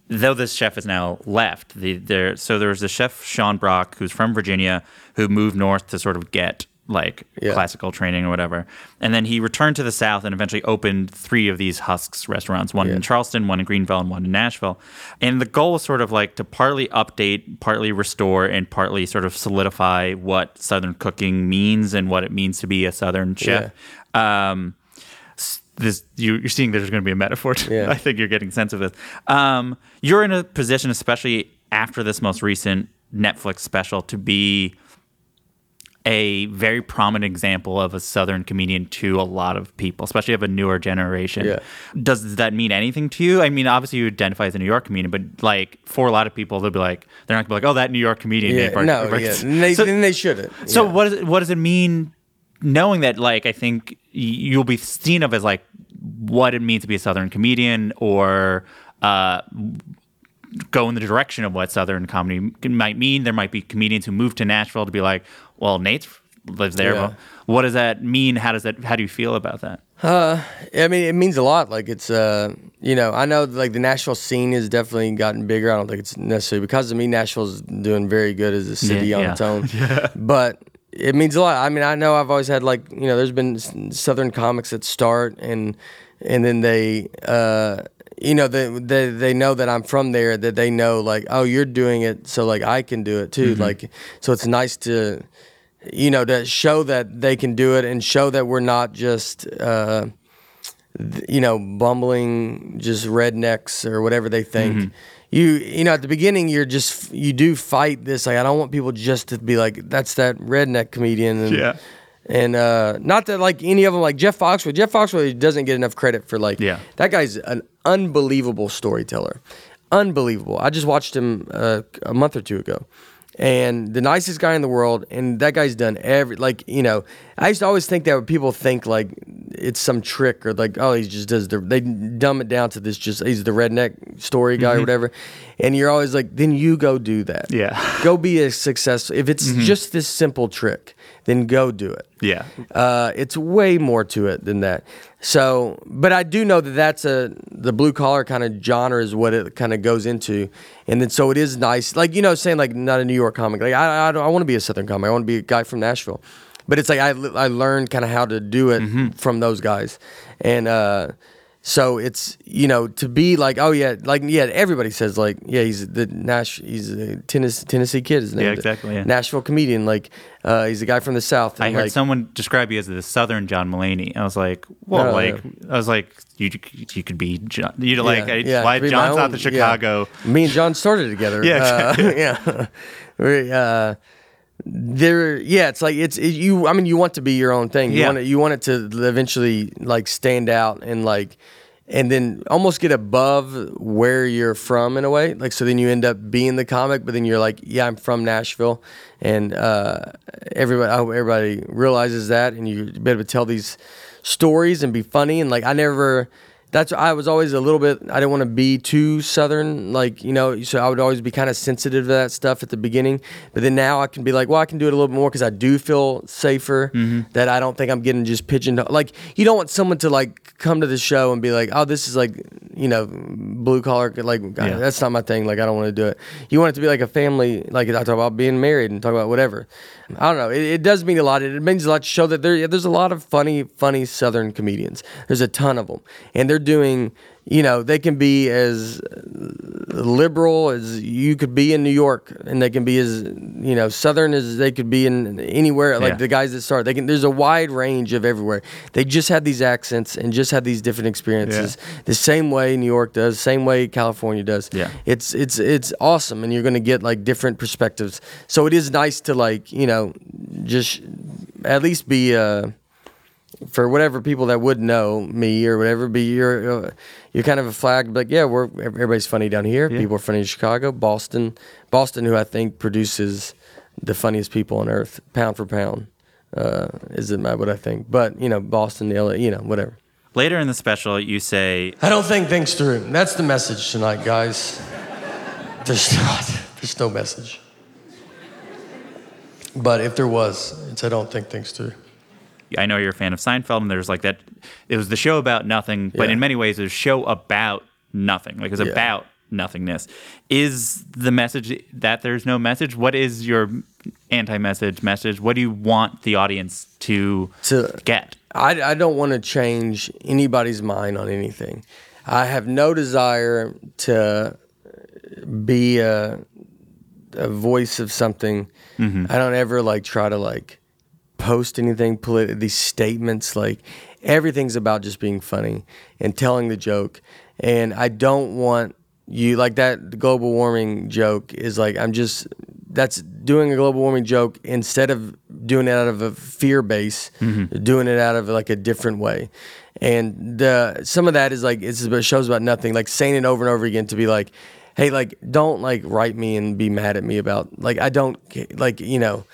though this chef has now left. The there so there was the chef Sean Brock who's from Virginia who moved north to sort of get like Yeah. classical training or whatever. And then he returned to the South and eventually opened three of these Husks restaurants one Yeah. in Charleston, one in Greenville, and one in Nashville. And the goal was sort of like to partly update, partly restore, and partly sort of solidify what Southern cooking means and what it means to be a Southern chef. Um, s- this you, you're seeing there's going to be a metaphor. To, Yeah. I think you're getting a sense of this. Um, you're in a position, especially after this most recent Netflix special, to be a very prominent example of a Southern comedian to a lot of people, especially of a newer generation. Yeah. Does that mean anything to you? I mean, obviously you identify as a New York comedian, but like for a lot of people, they'll be like, they're not gonna be like, oh, that New York comedian. Yeah, Dave Bar- no, Bar- yeah. They, So- then they shouldn't. so yeah. what does it, what does it mean knowing that like I think you'll be seen of as like what it means to be a southern comedian or uh, go in the direction of what southern comedy might mean. There might be comedians who move to Nashville to be like, well, Nate lives there. Yeah. What does that mean? How does that how do you feel about that? I mean, it means a lot. Like it's, uh, you know, I know like the Nashville scene has definitely gotten bigger. I don't think it's necessarily because of me. Nashville's doing very good as a city Yeah, on yeah. its own. But it means a lot. I mean, I know I've always had like, you know, there's been Southern comics that start and and then they, uh, you know, they, they they know that I'm from there. That they know like, oh, you're doing it, so like I can do it too. Like, so it's nice to you know, to show that they can do it and show that we're not just, uh, you know, bumbling just rednecks or whatever they think. Mm-hmm. You, you know, at the beginning, you're just you do fight this. Like, I don't want people just to be like, that's that redneck comedian. And, Yeah. And uh, not that like any of them, like Jeff Foxworthy. Jeff Foxworthy doesn't get enough credit for like, Yeah. that guy's an unbelievable storyteller. Unbelievable. I just watched him uh, a month or two ago. And the nicest guy in the world, and that guy's done every like you know. I used to always think that people think like it's some trick or like oh he just does the they dumb it down to this just he's the redneck story guy or whatever, and you're always like then you go do that Yeah. go be a successful if it's just this simple trick then go do it Yeah. uh, it's way more to it than that. So, but I do know that that's a the blue collar kind of genre is what it kind of goes into, and then so it is nice. Like you know, saying like not a New York comic. Like I I, I want to be a Southern comic. I want to be a guy from Nashville, but it's like I I learned kind of how to do it from those guys, and uh, so it's you know to be like oh yeah like yeah everybody says like yeah he's the Nash he's a Tennessee Tennessee kid is Yeah, exactly, yeah. Nashville comedian like uh, he's a guy from the South. I heard like, someone describe you as the Southern John Mulaney. I was like, well, No, like yeah. I was like, you you could be John. You know, like Yeah, yeah, why to be my John's not own- the yeah. Chicago. Me and John started together. Yeah, uh, yeah. We, uh, there, yeah. It's like it's it, you. I mean, you want to be your own thing. You Yeah. want it, you want it to eventually like stand out and like, and then almost get above where you're from in a way. Like so, then you end up being the comic, but then you're like, yeah, I'm from Nashville, and uh, everybody, I hope everybody realizes that, and you better tell these stories and be funny. And like, I never that's I was always a little bit I didn't want to be too southern like you know so I would always be kind of sensitive to that stuff at the beginning. But then now I can be like well I can do it a little bit more because I do feel safer mm-hmm. that I don't think I'm getting just pigeonholed. Like you don't want someone to like come to the show and be like oh this is like you know blue collar like Yeah. that's not my thing like I don't want to do it. You want it to be like a family like I talk about being married and talk about whatever I don't know. It, it does mean a lot. It means a lot to show that there there's a lot of funny funny southern comedians. There's a ton of them and they're doing you know they can be as liberal as you could be in New York and they can be as you know southern as they could be in anywhere like Yeah. the guys that start. They can there's a wide range of everywhere. They just have these accents and just have these different experiences. The same way New York does same way California does. Yeah. it's it's it's awesome and you're going to get like different perspectives. So it is nice to like you know just at least be uh for whatever people that would know me or whatever, be you're uh, you're kind of a flag. Like, yeah, we're everybody's funny down here. Yeah. People are funny in Chicago, Boston, Boston, who I think produces the funniest people on earth, pound for pound, uh, is it my what I think. But you know, Boston, LA, you know, whatever. Later in the special, you say, I don't think things through. That's the message tonight, guys. There's not. There's no message. But if there was, it's I don't think things through. I know you're a fan of Seinfeld, and there's like that. It was the show about nothing, but Yeah. in many ways, it was a show about nothing. Like it was Yeah. about nothingness. Is the message that there's no message? What is your anti-message message? What do you want the audience to, To- get? I, I don't want to change anybody's mind on anything. I have no desire to be a, a voice of something. Mm-hmm. I don't ever like try to like post anything politi- these statements like everything's about just being funny and telling the joke. And I don't want you like that global warming joke is like I'm just that's doing a global warming joke instead of doing it out of a fear base mm-hmm. doing it out of like a different way. And the some of that is like it's it shows about nothing like saying it over and over again to be like hey like don't like write me and be mad at me about like i don't like you know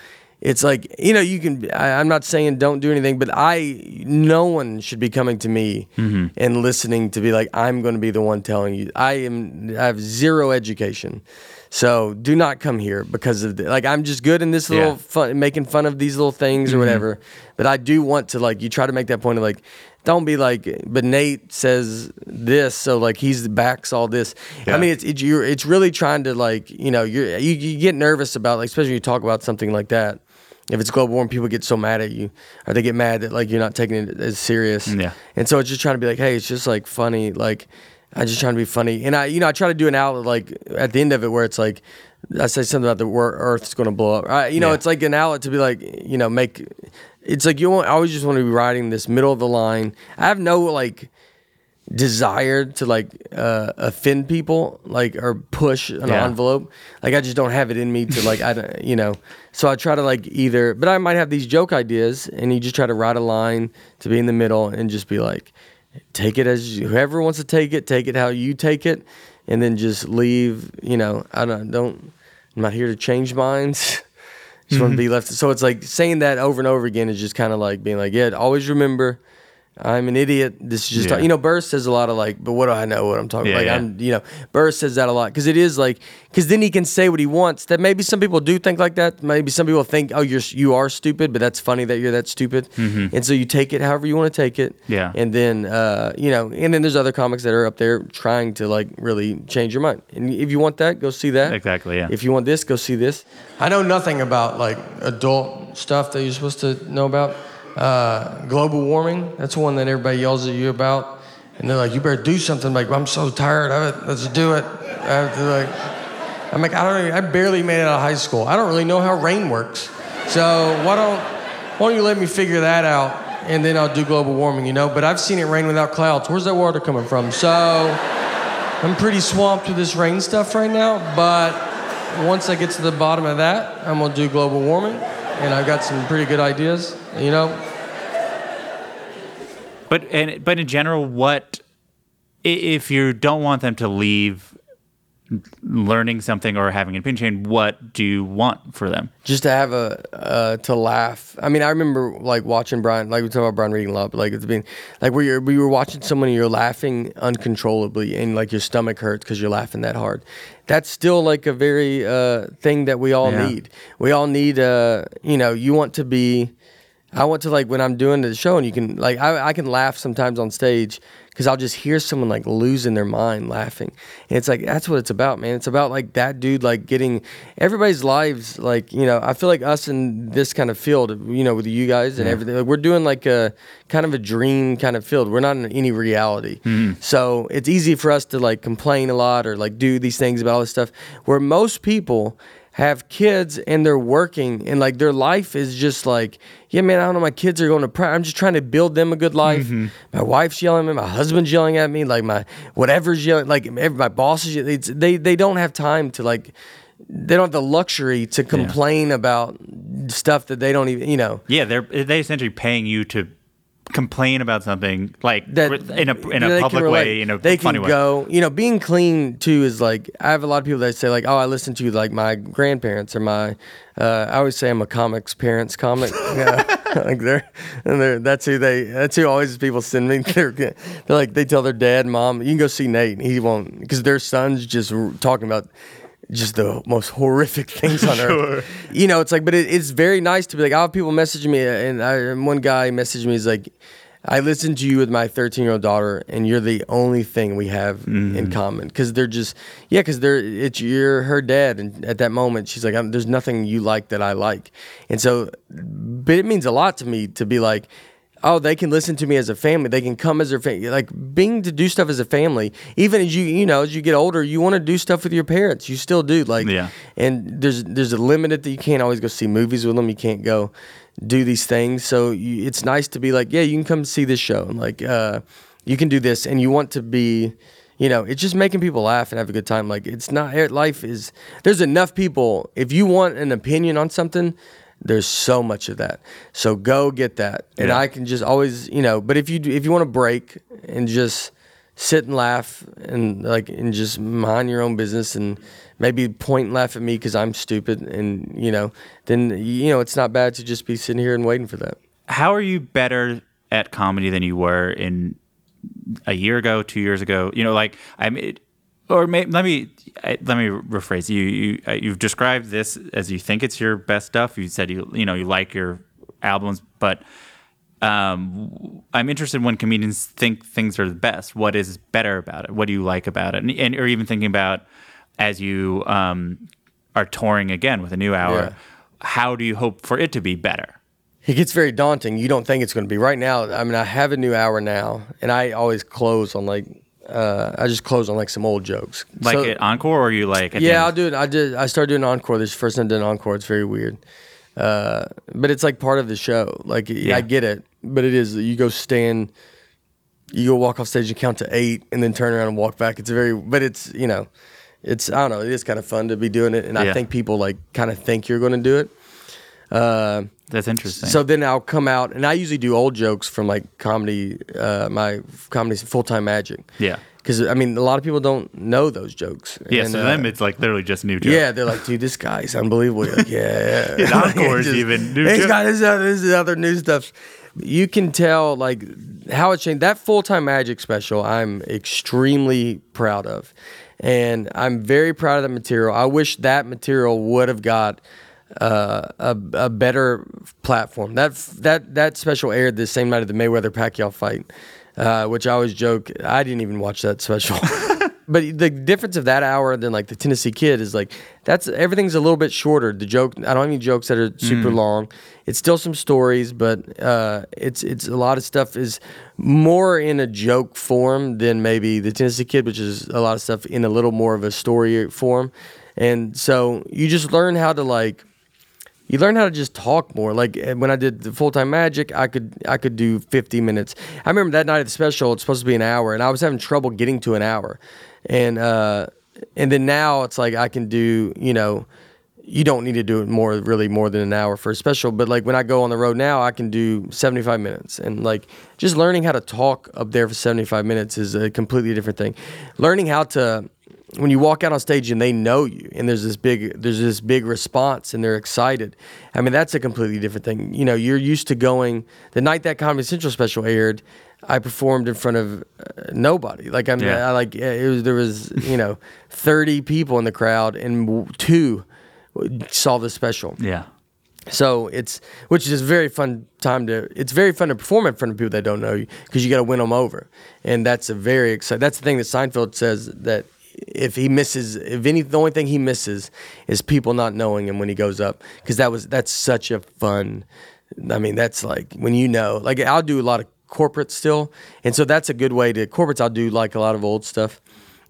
it's like you know you can I, i'm not saying don't do anything but i no one should be coming to me mm-hmm. and listening to be like i'm going to be the one telling you. I am i have zero education. So do not come here because of the, like i'm just good in this little Yeah. fun making fun of these little things or mm-hmm. whatever but i do want to like you try to make that point of like don't be like but nate says this so like he's backs all this. Yeah. i mean it's it's you're it's really trying to like you know you're you, you get nervous about like especially when you talk about something like that if it's global warming people get so mad at you or they get mad that like you're not taking it as serious Yeah. and so it's just trying to be like hey it's just like funny like I'm just trying to be funny and i you know i try to do an outlet like at the end of it where it's like i say something about the earth's going to blow up I, you know Yeah. it's like an outlet to be like you know make it's like you want, I always just want to be riding this middle of the line i have no like desire to like uh, offend people like or push an Yeah. envelope like i just don't have it in me to like i don't you know. So i try to like either but i might have these joke ideas and you just try to write a line to be in the middle and just be like take it as you- whoever wants to take it take it how you take it and then just leave you know. I don't don't i'm not here to change minds. Just want to be left so it's like saying that over and over again is just kind of like being like yeah always remember I'm an idiot. This is just Yeah. you know. Burr says a lot of like, but what do I know what I'm talking? Yeah, like yeah. I'm you know. Burr says that a lot because it is like because then he can say what he wants. That maybe some people do think like that. Maybe some people think, oh, you're you are stupid, but that's funny that you're that stupid. And so you take it however you want to take it. Mm-hmm. Yeah. And then uh, you know, and then there's other comics that are up there trying to like really change your mind. And if you want that, go see that. Exactly, yeah. If you want this, go see this. I know nothing about like adult stuff that you're supposed to know about. Uh, global warming, that's one that everybody yells at you about. And they're like, you better do something. like, I'm so tired of it. Let's do it. I to like, I'm like, I don't even, I barely made it out of high school. I don't really know how rain works. So why don't, why don't you let me figure that out and then I'll do global warming, you know? But I've seen it rain without clouds. Where's that water coming from? So I'm pretty swamped with this rain stuff right now, but once I get to the bottom of that, I'm gonna do global warming, and I've got some pretty good ideas. You know, But and but in general, what if you don't want them to leave learning something or having an opinion change? What do you want for them? just to have a uh, to laugh. I mean, I remember like watching Brian, like we talk about Brian Regan a lot, but like it's been like where you're, we were watching someone and you're laughing uncontrollably, and like your stomach hurts because you're laughing that hard. That's still like a very uh, thing that we all Yeah. need. We all need, uh, you know, you want to be. I want to like when I'm doing the show and you can like I, I can laugh sometimes on stage because I'll just hear someone like losing their mind laughing. And it's like that's what it's about man. It's about like that dude like getting everybody's lives like you know I feel like us in this kind of field you know with you guys and everything like we're doing like a kind of a dream kind of field. We're not in any reality. Mm-hmm. So it's easy for us to like complain a lot or like do these things about all this stuff. Where most people have kids and they're working and like their life is just like yeah man i don't know my kids are going to pri- i'm just trying to build them a good life. Mm-hmm. My wife's yelling at me my husband's yelling at me like my whatever's yelling like every, my boss is yelling. It's, they they don't have time to like they don't have the luxury to complain about stuff that they don't even you know. Yeah, they're they essentially paying you to complain about something like that in a in a public way, in a they funny can way. go. You know, being clean too is like I have a lot of people that say like, oh, I listen to like my grandparents or my. Uh, I always say I'm a comics parents comic. yeah, like they're and they're that's who they that's who always people send me. They're, they're like they tell their dad, mom, you can go see Nate. He won't because their son's just talking about just the most horrific things on earth. You know, it's like, but it, it's very nice to be like, I have people messaging me, and, I, and one guy messaged me, he's like, I listened to you with my 13 year old daughter, and you're the only thing we have Mm-hmm. in common. Because they're just, yeah, because they're it's you're her dad, and at that moment, she's like, I'm, "There's nothing you like that I like," and so, but it means a lot to me to be like. Oh, they can listen to me as a family. They can come as their family. Like being to do stuff as a family. Even as you, you know, as you get older, you want to do stuff with your parents. You still do. Like, Yeah. and there's there's a limit that you can't always go see movies with them. You can't go do these things. So you, it's nice to be like, yeah, you can come see this show, and like, uh, you can do this, and you want to be, you know, it's just making people laugh and have a good time. Like, it's not life is. There's enough people. If you want an opinion on something. There's so much of that, so go get that, and Yeah. I can just always, you know. But if you do- if you want to break and just sit and laugh and like and just mind your own business and maybe point and laugh at me because I'm stupid and you know then you know it's not bad to just be sitting here and waiting for that. How are you better at comedy than you were in a year ago, two years ago? You know, like I mean, or may, let me let me rephrase. You you uh, you've described this as you think it's your best stuff. You said you you know you like your albums, but um, I'm interested when comedians think things are the best. What is better about it? What do you like about it? And, and or even thinking about as you um, are touring again with a new hour, Yeah. how do you hope for it to be better? It gets very daunting. You don't think it's going to be right now. I mean, I have a new hour now, and I always close on like uh, I just close on like some old jokes. Like So- at encore, or you like? Yeah, I'll do it. I did. I started doing encore. This first time I did an encore. It's very weird, uh, but it's like part of the show. Like Yeah. I get it, but it is. You go stand, you go walk off stage and count to eight, and then turn around and walk back. It's very, but it's you know, it's I don't know. It is kind of fun to be doing it, and Yeah. I think people like kind of think you're going to do it. Uh, That's interesting. so then I'll come out, and I usually do old jokes from like comedy, uh, my comedy full time magic. Yeah. Because I mean, a lot of people don't know those jokes. yeah, And, so uh, them it's like literally just new jokes. yeah, they're like, dude, this guy's unbelievable. You're like, yeah, Yeah, Encore's Just- even new He's joke- got this other, this other new stuff. You can tell like how it changed. That full time magic special, I'm extremely proud of, and I'm very proud of that material. I wish that material would have got uh, a, a better platform. That that that special aired the same night of the Mayweather Pacquiao fight, uh, which I always joke I didn't even watch that special. but the difference of that hour than like the Tennessee Kid is like that's everything's a little bit shorter. The joke I don't have any jokes that are super long. It's still some stories, but uh, it's it's a lot of stuff is more in a joke form than maybe the Tennessee Kid, which is a lot of stuff in a little more of a story form. And so you just learn how to like you learn how to just talk more. Like eh, when I did the full time magic, I could I could do 50 minutes. I remember that night of the special, it's supposed to be an hour, and I was having trouble getting to an hour. And uh, and then now it's like I can do, you know, you don't need to do it more really more than an hour for a special. But like when I go on the road now, I can do 75 minutes, and like just learning how to talk up there for 75 minutes is a completely different thing. Learning how to when you walk out on stage and they know you and there's this big there's this big response and they're excited i mean that's a completely different thing you know you're used to going the night that comedy central special aired i performed in front of uh, nobody like i'm Yeah. I, like it was there was you know 30 people in the crowd and two saw the special Yeah. so it's which is a very fun time to. It's very fun to perform in front of people that don't know you because you got to win them over, and that's a very exciting. That's the thing that Seinfeld says that if he misses, if any, the only thing he misses is people not knowing him when he goes up because that was that's such a fun. I mean, that's like when you know, like I'll do a lot of corporate still, and so that's a good way to corporates. I'll do like a lot of old stuff,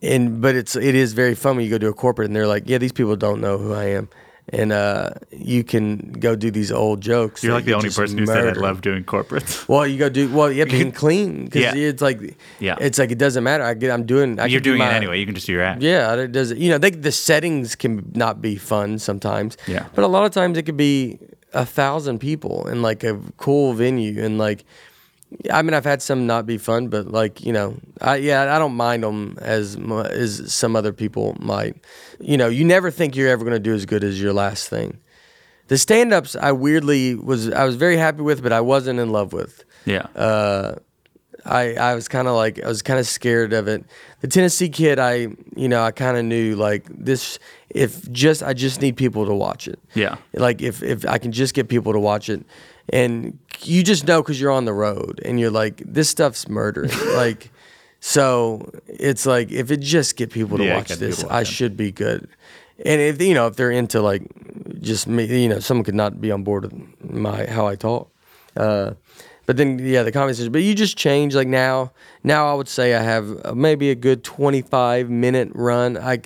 and but it's it is very fun when you go to a corporate and they're like, yeah, these people don't know who I am. And uh, you can go do these old jokes. You're like the you only person who said I love doing corporates. Well, you go do well. Yeah, being clean because Yeah. it's like, Yeah. it's like it doesn't matter. I get, I'm doing. I You're can do doing it anyway. You can just do your act. Yeah, it does. You know, they, the settings can not be fun sometimes. Yeah. but a lot of times it could be a thousand people in like a cool venue and like. I mean, I've had some not be fun, but like you know, I yeah, I don't mind them as as some other people might. You know, you never think you're ever going to do as good as your last thing. The stand-ups, I weirdly was I was very happy with, but I wasn't in love with. Yeah. Uh, I I was kind of like I was kind of scared of it. The Tennessee kid, I you know I kind of knew like this. If just I just need people to watch it. Yeah. Like if if I can just get people to watch it, and you just know because you're on the road and you're like, this stuff's murdering. like, so it's like if it just get people to Yeah, watch this, I should be good. And if you know if they're into like just me, you know, someone could not be on board with my how I talk. Uh, but then yeah, the conversation. But you just change. Like now, now I would say I have uh, maybe a good 25 minute run. I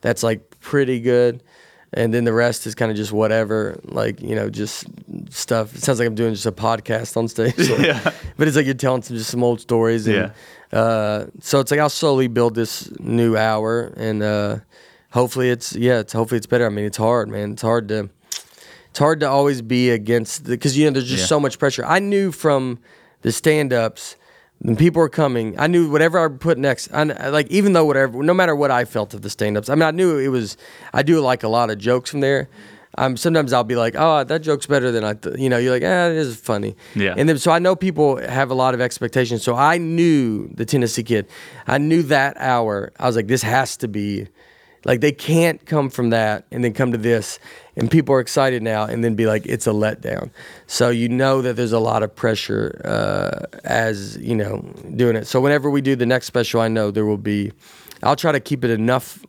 that's like pretty good. And then the rest is kind of just whatever, like you know, just stuff. It sounds like I'm doing just a podcast on stage. like- But it's like you're telling some just some old stories. And, uh, so it's like I'll slowly build this new hour, and uh, hopefully it's yeah, it's hopefully it's better. I mean, it's hard, man. It's hard to it's hard to always be against because you know there's just Yeah. so much pressure. I knew from the stand-ups when people were coming, I knew whatever I put next. I, I- like even though whatever, no matter what I felt of the stand-ups, I mean, I knew it was. I do like a lot of jokes from there. Um, sometimes I'll be like, oh, that joke's better than I, th-. you know, you're like, ah, it is funny. Yeah. And then so I know people have a lot of expectations. So I knew the Tennessee kid. I knew that hour. I was like, this has to be like they can't come from that and then come to this and people are excited now and then be like it's a letdown. So you know that there's a lot of pressure uh, as you know doing it. So whenever we do the next special i know there will be i'll try to keep it enough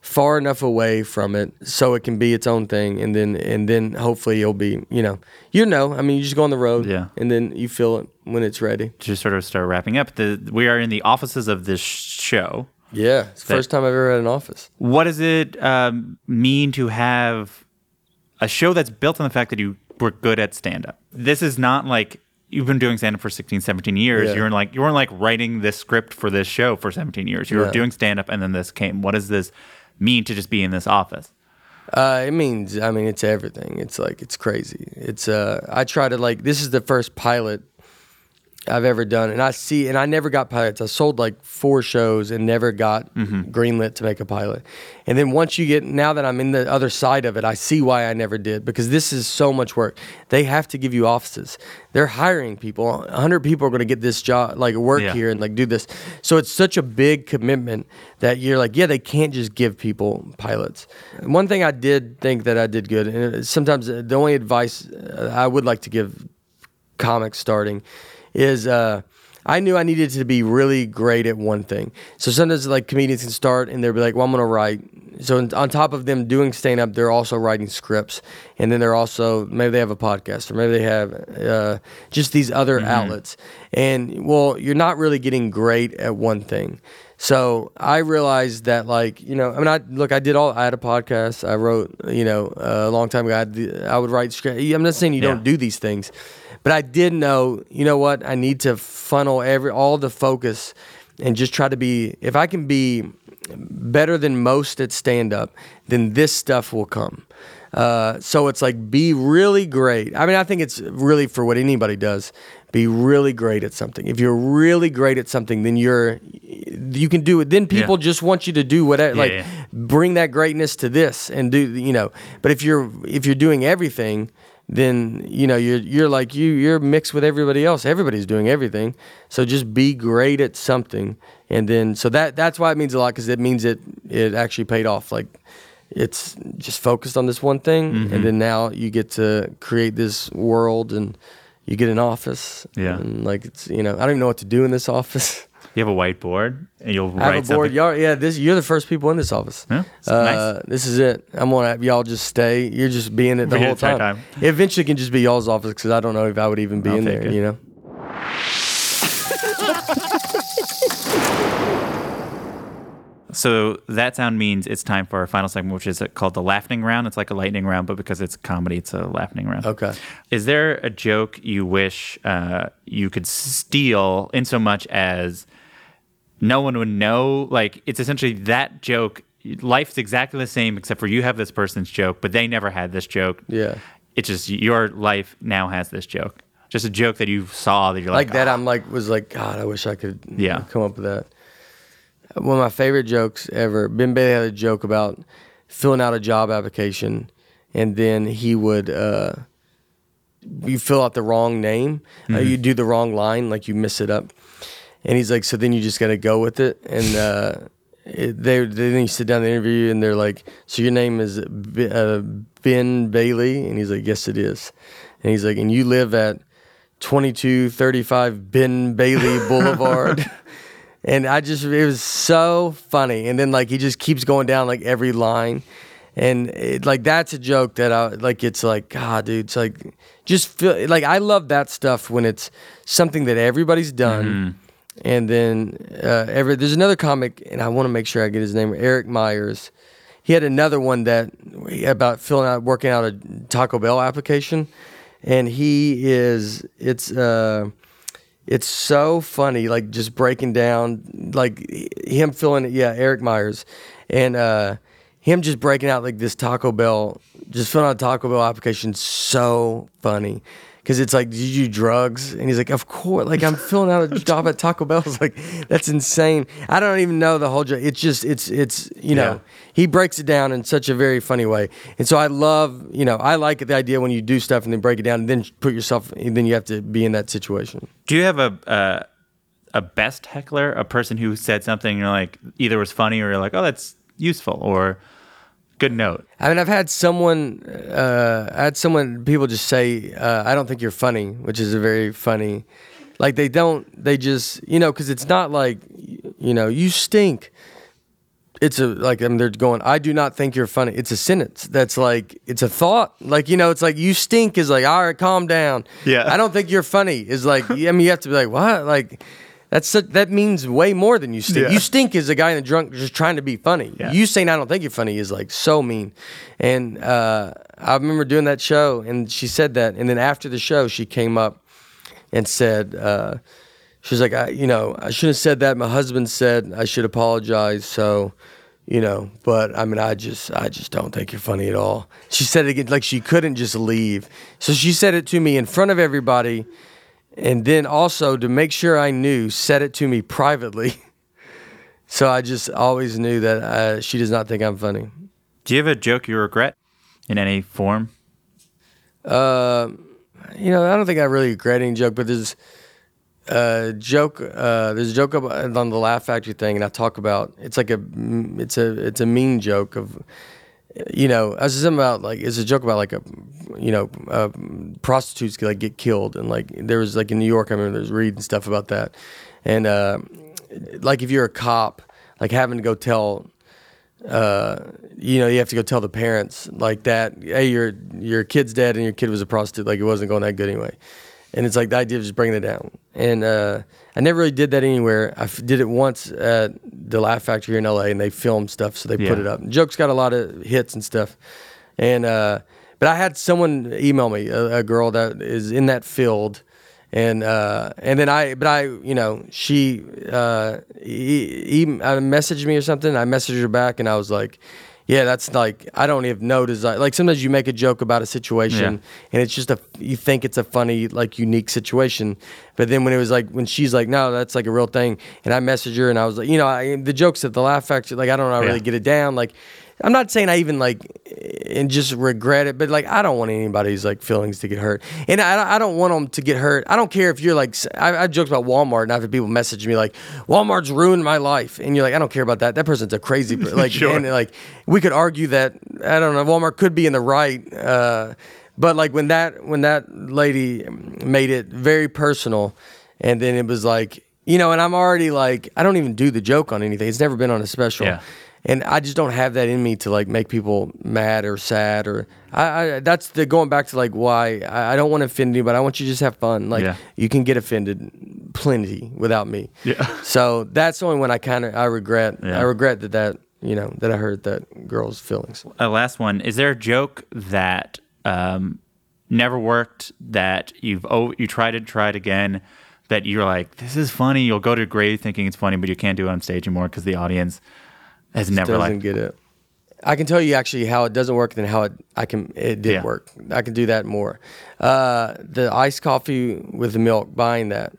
far enough away from it so it can be its own thing. And then and then hopefully it'll be you know you know i mean you just go on the road Yeah. and then you feel it when it's ready. To sort of start wrapping up, the, we are in the offices of this show. yeah it's the first time i've ever had an office. What does it um, mean to have a show that's built on the fact that you were good at stand up? This is not like you've been doing stand up for 16, 17 years. Yeah. You're like you weren't like writing this script for this show for 17 years. You were Yeah. doing stand up and then this came. What does this mean to just be in this office? Uh, it means, I mean, it's everything. It's like it's crazy. It's uh, I try to like this is the first pilot I've ever done, and I see, and I never got pilots. I sold like four shows and never got mm-hmm. greenlit to make a pilot. And then once you get, now that I'm in the other side of it, I see why I never did because this is so much work. They have to give you offices. They're hiring people. hundred people are going to get this job, like work Yeah. here and like do this. So it's such a big commitment that you're like, yeah, they can't just give people pilots. One thing I did think that I did good, and uh, sometimes uh, the only advice uh, I would like to give comics starting is uh, I knew I needed to be really great at one thing. So sometimes like comedians can start and they'll be like, well, I'm going to write. So on top of them doing stand up, they're also writing scripts. And then they're also, maybe they have a podcast or maybe they have uh, just these other outlets. And well, you're not really getting great at one thing. So I realized that, like, you know, I mean, I look, I did all, I had a podcast, I wrote, you know, a long time ago, I, had the- I would write script. I'm not saying you Yeah. don't do these things, but I did know, you know what, I need to funnel every, all the focus and just try to be, if I can be better than most at stand up, then this stuff will come. Uh, so it's like be really great. I mean, I think it's really for what anybody does. Be really great at something. If you're really great at something, then you're you can do it. Then people Yeah. just want you to do whatever. Yeah, like yeah. bring that greatness to this and do you know. But if you're if you're doing everything, then you know you're you're like you you're mixed with everybody else. Everybody's doing everything. So just be great at something, and then so that that's why it means a lot because it means it it actually paid off. Like it's just focused on this one thing, Mm-hmm. and then now you get to create this world and. You get an office, Yeah. and like it's you know I don't even know what to do in this office. You have a whiteboard and you'll I write have a board. something. Y'all, yeah, this you're the first people in this office. Yeah, it's uh, nice. This is it. I'm gonna have y'all just stay. You're just being it the Be whole the entire time. time. It eventually can just be y'all's office because I don't know if I would even be I'll in take there. it. You know. So that sound means it's time for our final segment, which is called the laughing round. It's like a lightning round, but because it's comedy, it's a laughing round. Okay. Is there a joke you wish uh, you could steal in so much as no one would know? Like it's essentially that joke. Life's exactly the same, except for you have this person's joke, but they never had this joke. Yeah. It's just your life now has this joke. Just a joke that you saw that you're like, Like that, "Ah." I'm like was like God. I wish I could. Yeah. Come up with that. One of my favorite jokes ever. Ben Bailey had a joke about filling out a job application, and then he would. Uh, you fill out the wrong name, uh, Mm-hmm. you do the wrong line, like you miss it up, and he's like, so then you just got to go with it, and uh, it, they they then you sit down the interview and they're like, so your name is B- uh, Ben Bailey, and he's like, yes, it is, and he's like, and you live at 2235 Ben Bailey Boulevard. and I just it was so funny. And then like he just keeps going down like every line, and it, like that's a joke that I like. It's like God, dude. It's like just feel like I love that stuff when it's something that everybody's done. And then uh, every there's another comic, and I want to make sure I get his name. Eric Myers. He had another one that about filling out, working out a Taco Bell application, and he is it's. Uh, it's so funny, like just breaking down, like him filling it. Yeah, Eric Myers, and uh, him just breaking out like this Taco Bell, just filling out a Taco Bell application. So funny. Cause it's like, did you do drugs? And he's like, of course. Like I'm filling out a job at Taco Bell. It's like, that's insane. I don't even know the whole job. It's just, it's, it's, you know, Yeah. he breaks it down in such a very funny way. And so I love, you know, I like the idea when you do stuff and then break it down and then put yourself, and then you have to be in that situation. Do you have a uh, a best heckler, a person who said something you're like either was funny or you're like, oh, that's useful or good note? I mean, I've had someone, uh, I had someone, people just say, uh, I don't think you're funny, which is a very funny, like they don't, they just, you know, because it's not like, you know, you stink. It's a, like, I mean, they're going, I do not think you're funny. It's a sentence that's like, it's a thought. Like, you know, it's like, you stink is like, all right, calm down. Yeah. I don't think you're funny is like, I mean, you have to be like, what? Like, that's such, that means way more than you stink. Yeah. You stink is a guy in the drunk just trying to be funny. Yeah. You saying I don't think you're funny is like so mean. And uh, I remember doing that show, and she said that. And then after the show, she came up and said, uh, she was like, I, you know, I shouldn't have said that. My husband said I should apologize. So, you know, but I mean, I just, I just don't think you're funny at all. She said it again, like she couldn't just leave. So she said it to me in front of everybody. And then also to make sure I knew, said it to me privately. So I just always knew that uh, she does not think I'm funny. Do you have a joke you regret in any form? Uh, you know, I don't think I really regret any joke, but there's a joke. Uh, there's a joke about, on the Laugh Factory thing, and I talk about it's like a it's a it's a mean joke of. You know, I was just about like it's a joke about like a, you know, uh, prostitutes like get killed and like there was like in New York I remember there was reading stuff about that, and uh, like if you're a cop, like having to go tell uh, you know, you have to go tell the parents like that. Hey, your your kid's dead, and your kid was a prostitute. Like it wasn't going that good anyway. And it's like the idea of just bringing it down. And uh, I never really did that anywhere. I f- did it once at the Laugh Factory in LA, and they filmed stuff, so they put it up. Jokes got a lot of hits and stuff. And uh, but I had someone email me, a, a girl that is in that field, and uh, and then I, but I, you know, she uh, e- e- uh, messaged me or something. I messaged her back, and I was like, yeah, that's like I don't even know design. Like sometimes you make a joke about a situation, Yeah. and it's just a you think it's a funny like unique situation, but then when it was like when she's like, no, that's like a real thing, and I messaged her, and I was like, you know, I, the jokes at the Laugh Factory, like I don't know, Yeah. really get it down, like. I'm not saying I even like and just regret it, but like I don't want anybody's like feelings to get hurt, and I, I don't want them to get hurt. I don't care if you're like I, I've joked about Walmart, and I've had people message me like Walmart's ruined my life, and you're like I don't care about that. That person's a crazy per- like Sure. and like we could argue that I don't know Walmart could be in the right, uh, but like when that when that lady made it very personal, and then it was like you know, and I'm already like I don't even do the joke on anything. It's never been on a special Yeah. And I just don't have that in me to like make people mad or sad or I, I that's the going back to like why I, I don't want to offend anybody. I want you to just have fun. Like Yeah. you can get offended plenty without me. Yeah. So that's the only one I kind of I regret. Yeah. I regret that that you know that I hurt that girl's feelings. A last one. Is there a joke that um, never worked that you've oh you tried it, tried again, that you're like this is funny. You'll go to grade thinking it's funny, but you can't do it on stage anymore because the audience has never doesn't like. get it. I can tell you actually how it doesn't work, and how it I can it did Yeah. work. I can do that more. Uh, the iced coffee with the milk, buying that,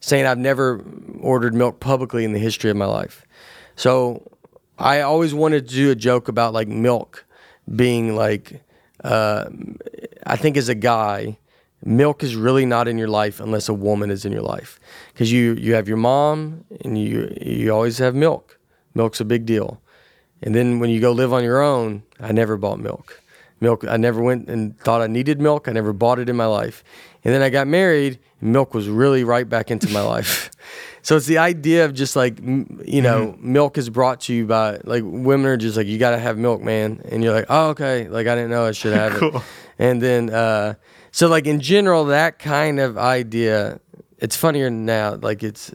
saying I've never ordered milk publicly in the history of my life. So I always wanted to do a joke about like milk being like. Uh, I think as a guy, milk is really not in your life unless a woman is in your life, because you you have your mom and you you always have milk. Milk's a big deal. And then when you go live on your own, I never bought milk. Milk, I never went and thought I needed milk. I never bought it in my life. And then I got married, and milk was really right back into my life. So it's the idea of just like, you know, Mm-hmm. milk is brought to you by like women are just like, you got to have milk, man. And you're like, oh, okay. Like, I didn't know I should have it. And then, uh, so like in general, that kind of idea, it's funnier now. Like, it's,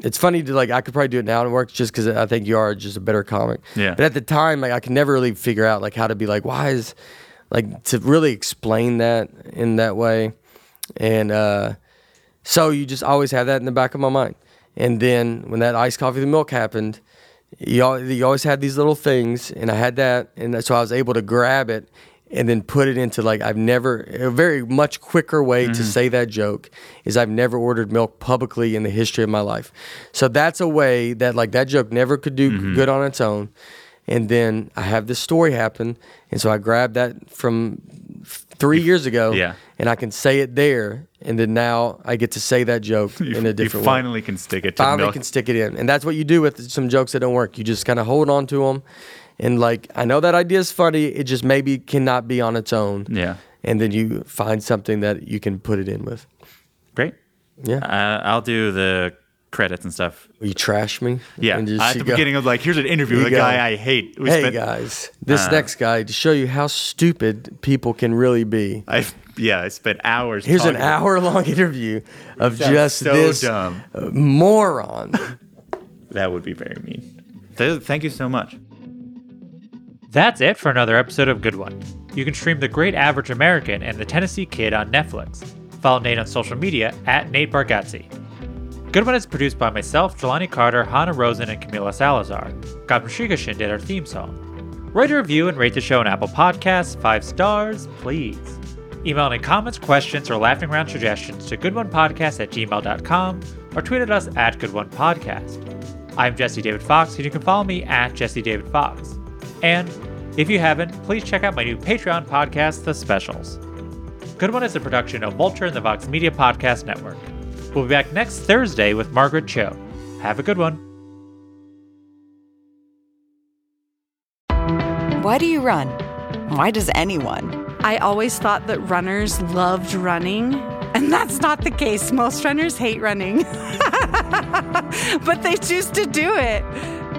it's funny to like I could probably do it now and it works just because I think you are just a better comic. Yeah. But at the time, like I could never really figure out like how to be like why is like to really explain that in that way, and uh, so you just always have that in the back of my mind. And then when that iced coffee with milk happened, you, you always had these little things, and I had that, and so I was able to grab it and then put it into like I've never a very much quicker way to mm-hmm. say that joke is I've never ordered milk publicly in the history of my life. So that's a way that like that joke never could do mm-hmm. good on its own. And then I have this story happen, and so I grabbed that from three years ago, Yeah. and I can say it there, and then now I get to say that joke You, in a you different way finally can stick it to finally milk. can stick it in. And that's what you do with some jokes that don't work. You just kind of hold on to them. And like, I know that idea is funny. It just maybe cannot be on its own. Yeah. And then you find something that you can put it in with. Great. Yeah. Uh, I'll do the credits and stuff. you trash me. Yeah. Just- At the go, beginning, of like, here's an interview with a guy I hate. We Hey spent- guys, this Uh, next guy to show you how stupid people can really be. I yeah, I spent hours. Here's an hour long interview of just so this dumb. uh, moron. That would be very mean. Thank you so much. That's it for another episode of Good One. You can stream The Great Average American and The Tennessee Kid on Netflix. Follow Nate on social media at Nate Bargatze. Good One is produced by myself, Jelani Carter, Hannah Rosen, and Camila Salazar. Gabram Shigashin did our theme song. Write a review and rate the show on Apple Podcasts, five stars, please. Email any comments, questions, or laughing round suggestions to goodonepodcast at gmail.com or tweet at us at goodonepodcast. I'm Jesse David Fox, and you can follow me at Jesse David Fox. And if you haven't, please check out my new Patreon podcast, The Specials. Good One is a production of Vulture and the Vox Media Podcast Network. We'll be back next Thursday with Margaret Cho. Have a good one. Why do you run? Why does anyone? I always thought that runners loved running, and that's not the case. Most runners hate running, but they choose to do it.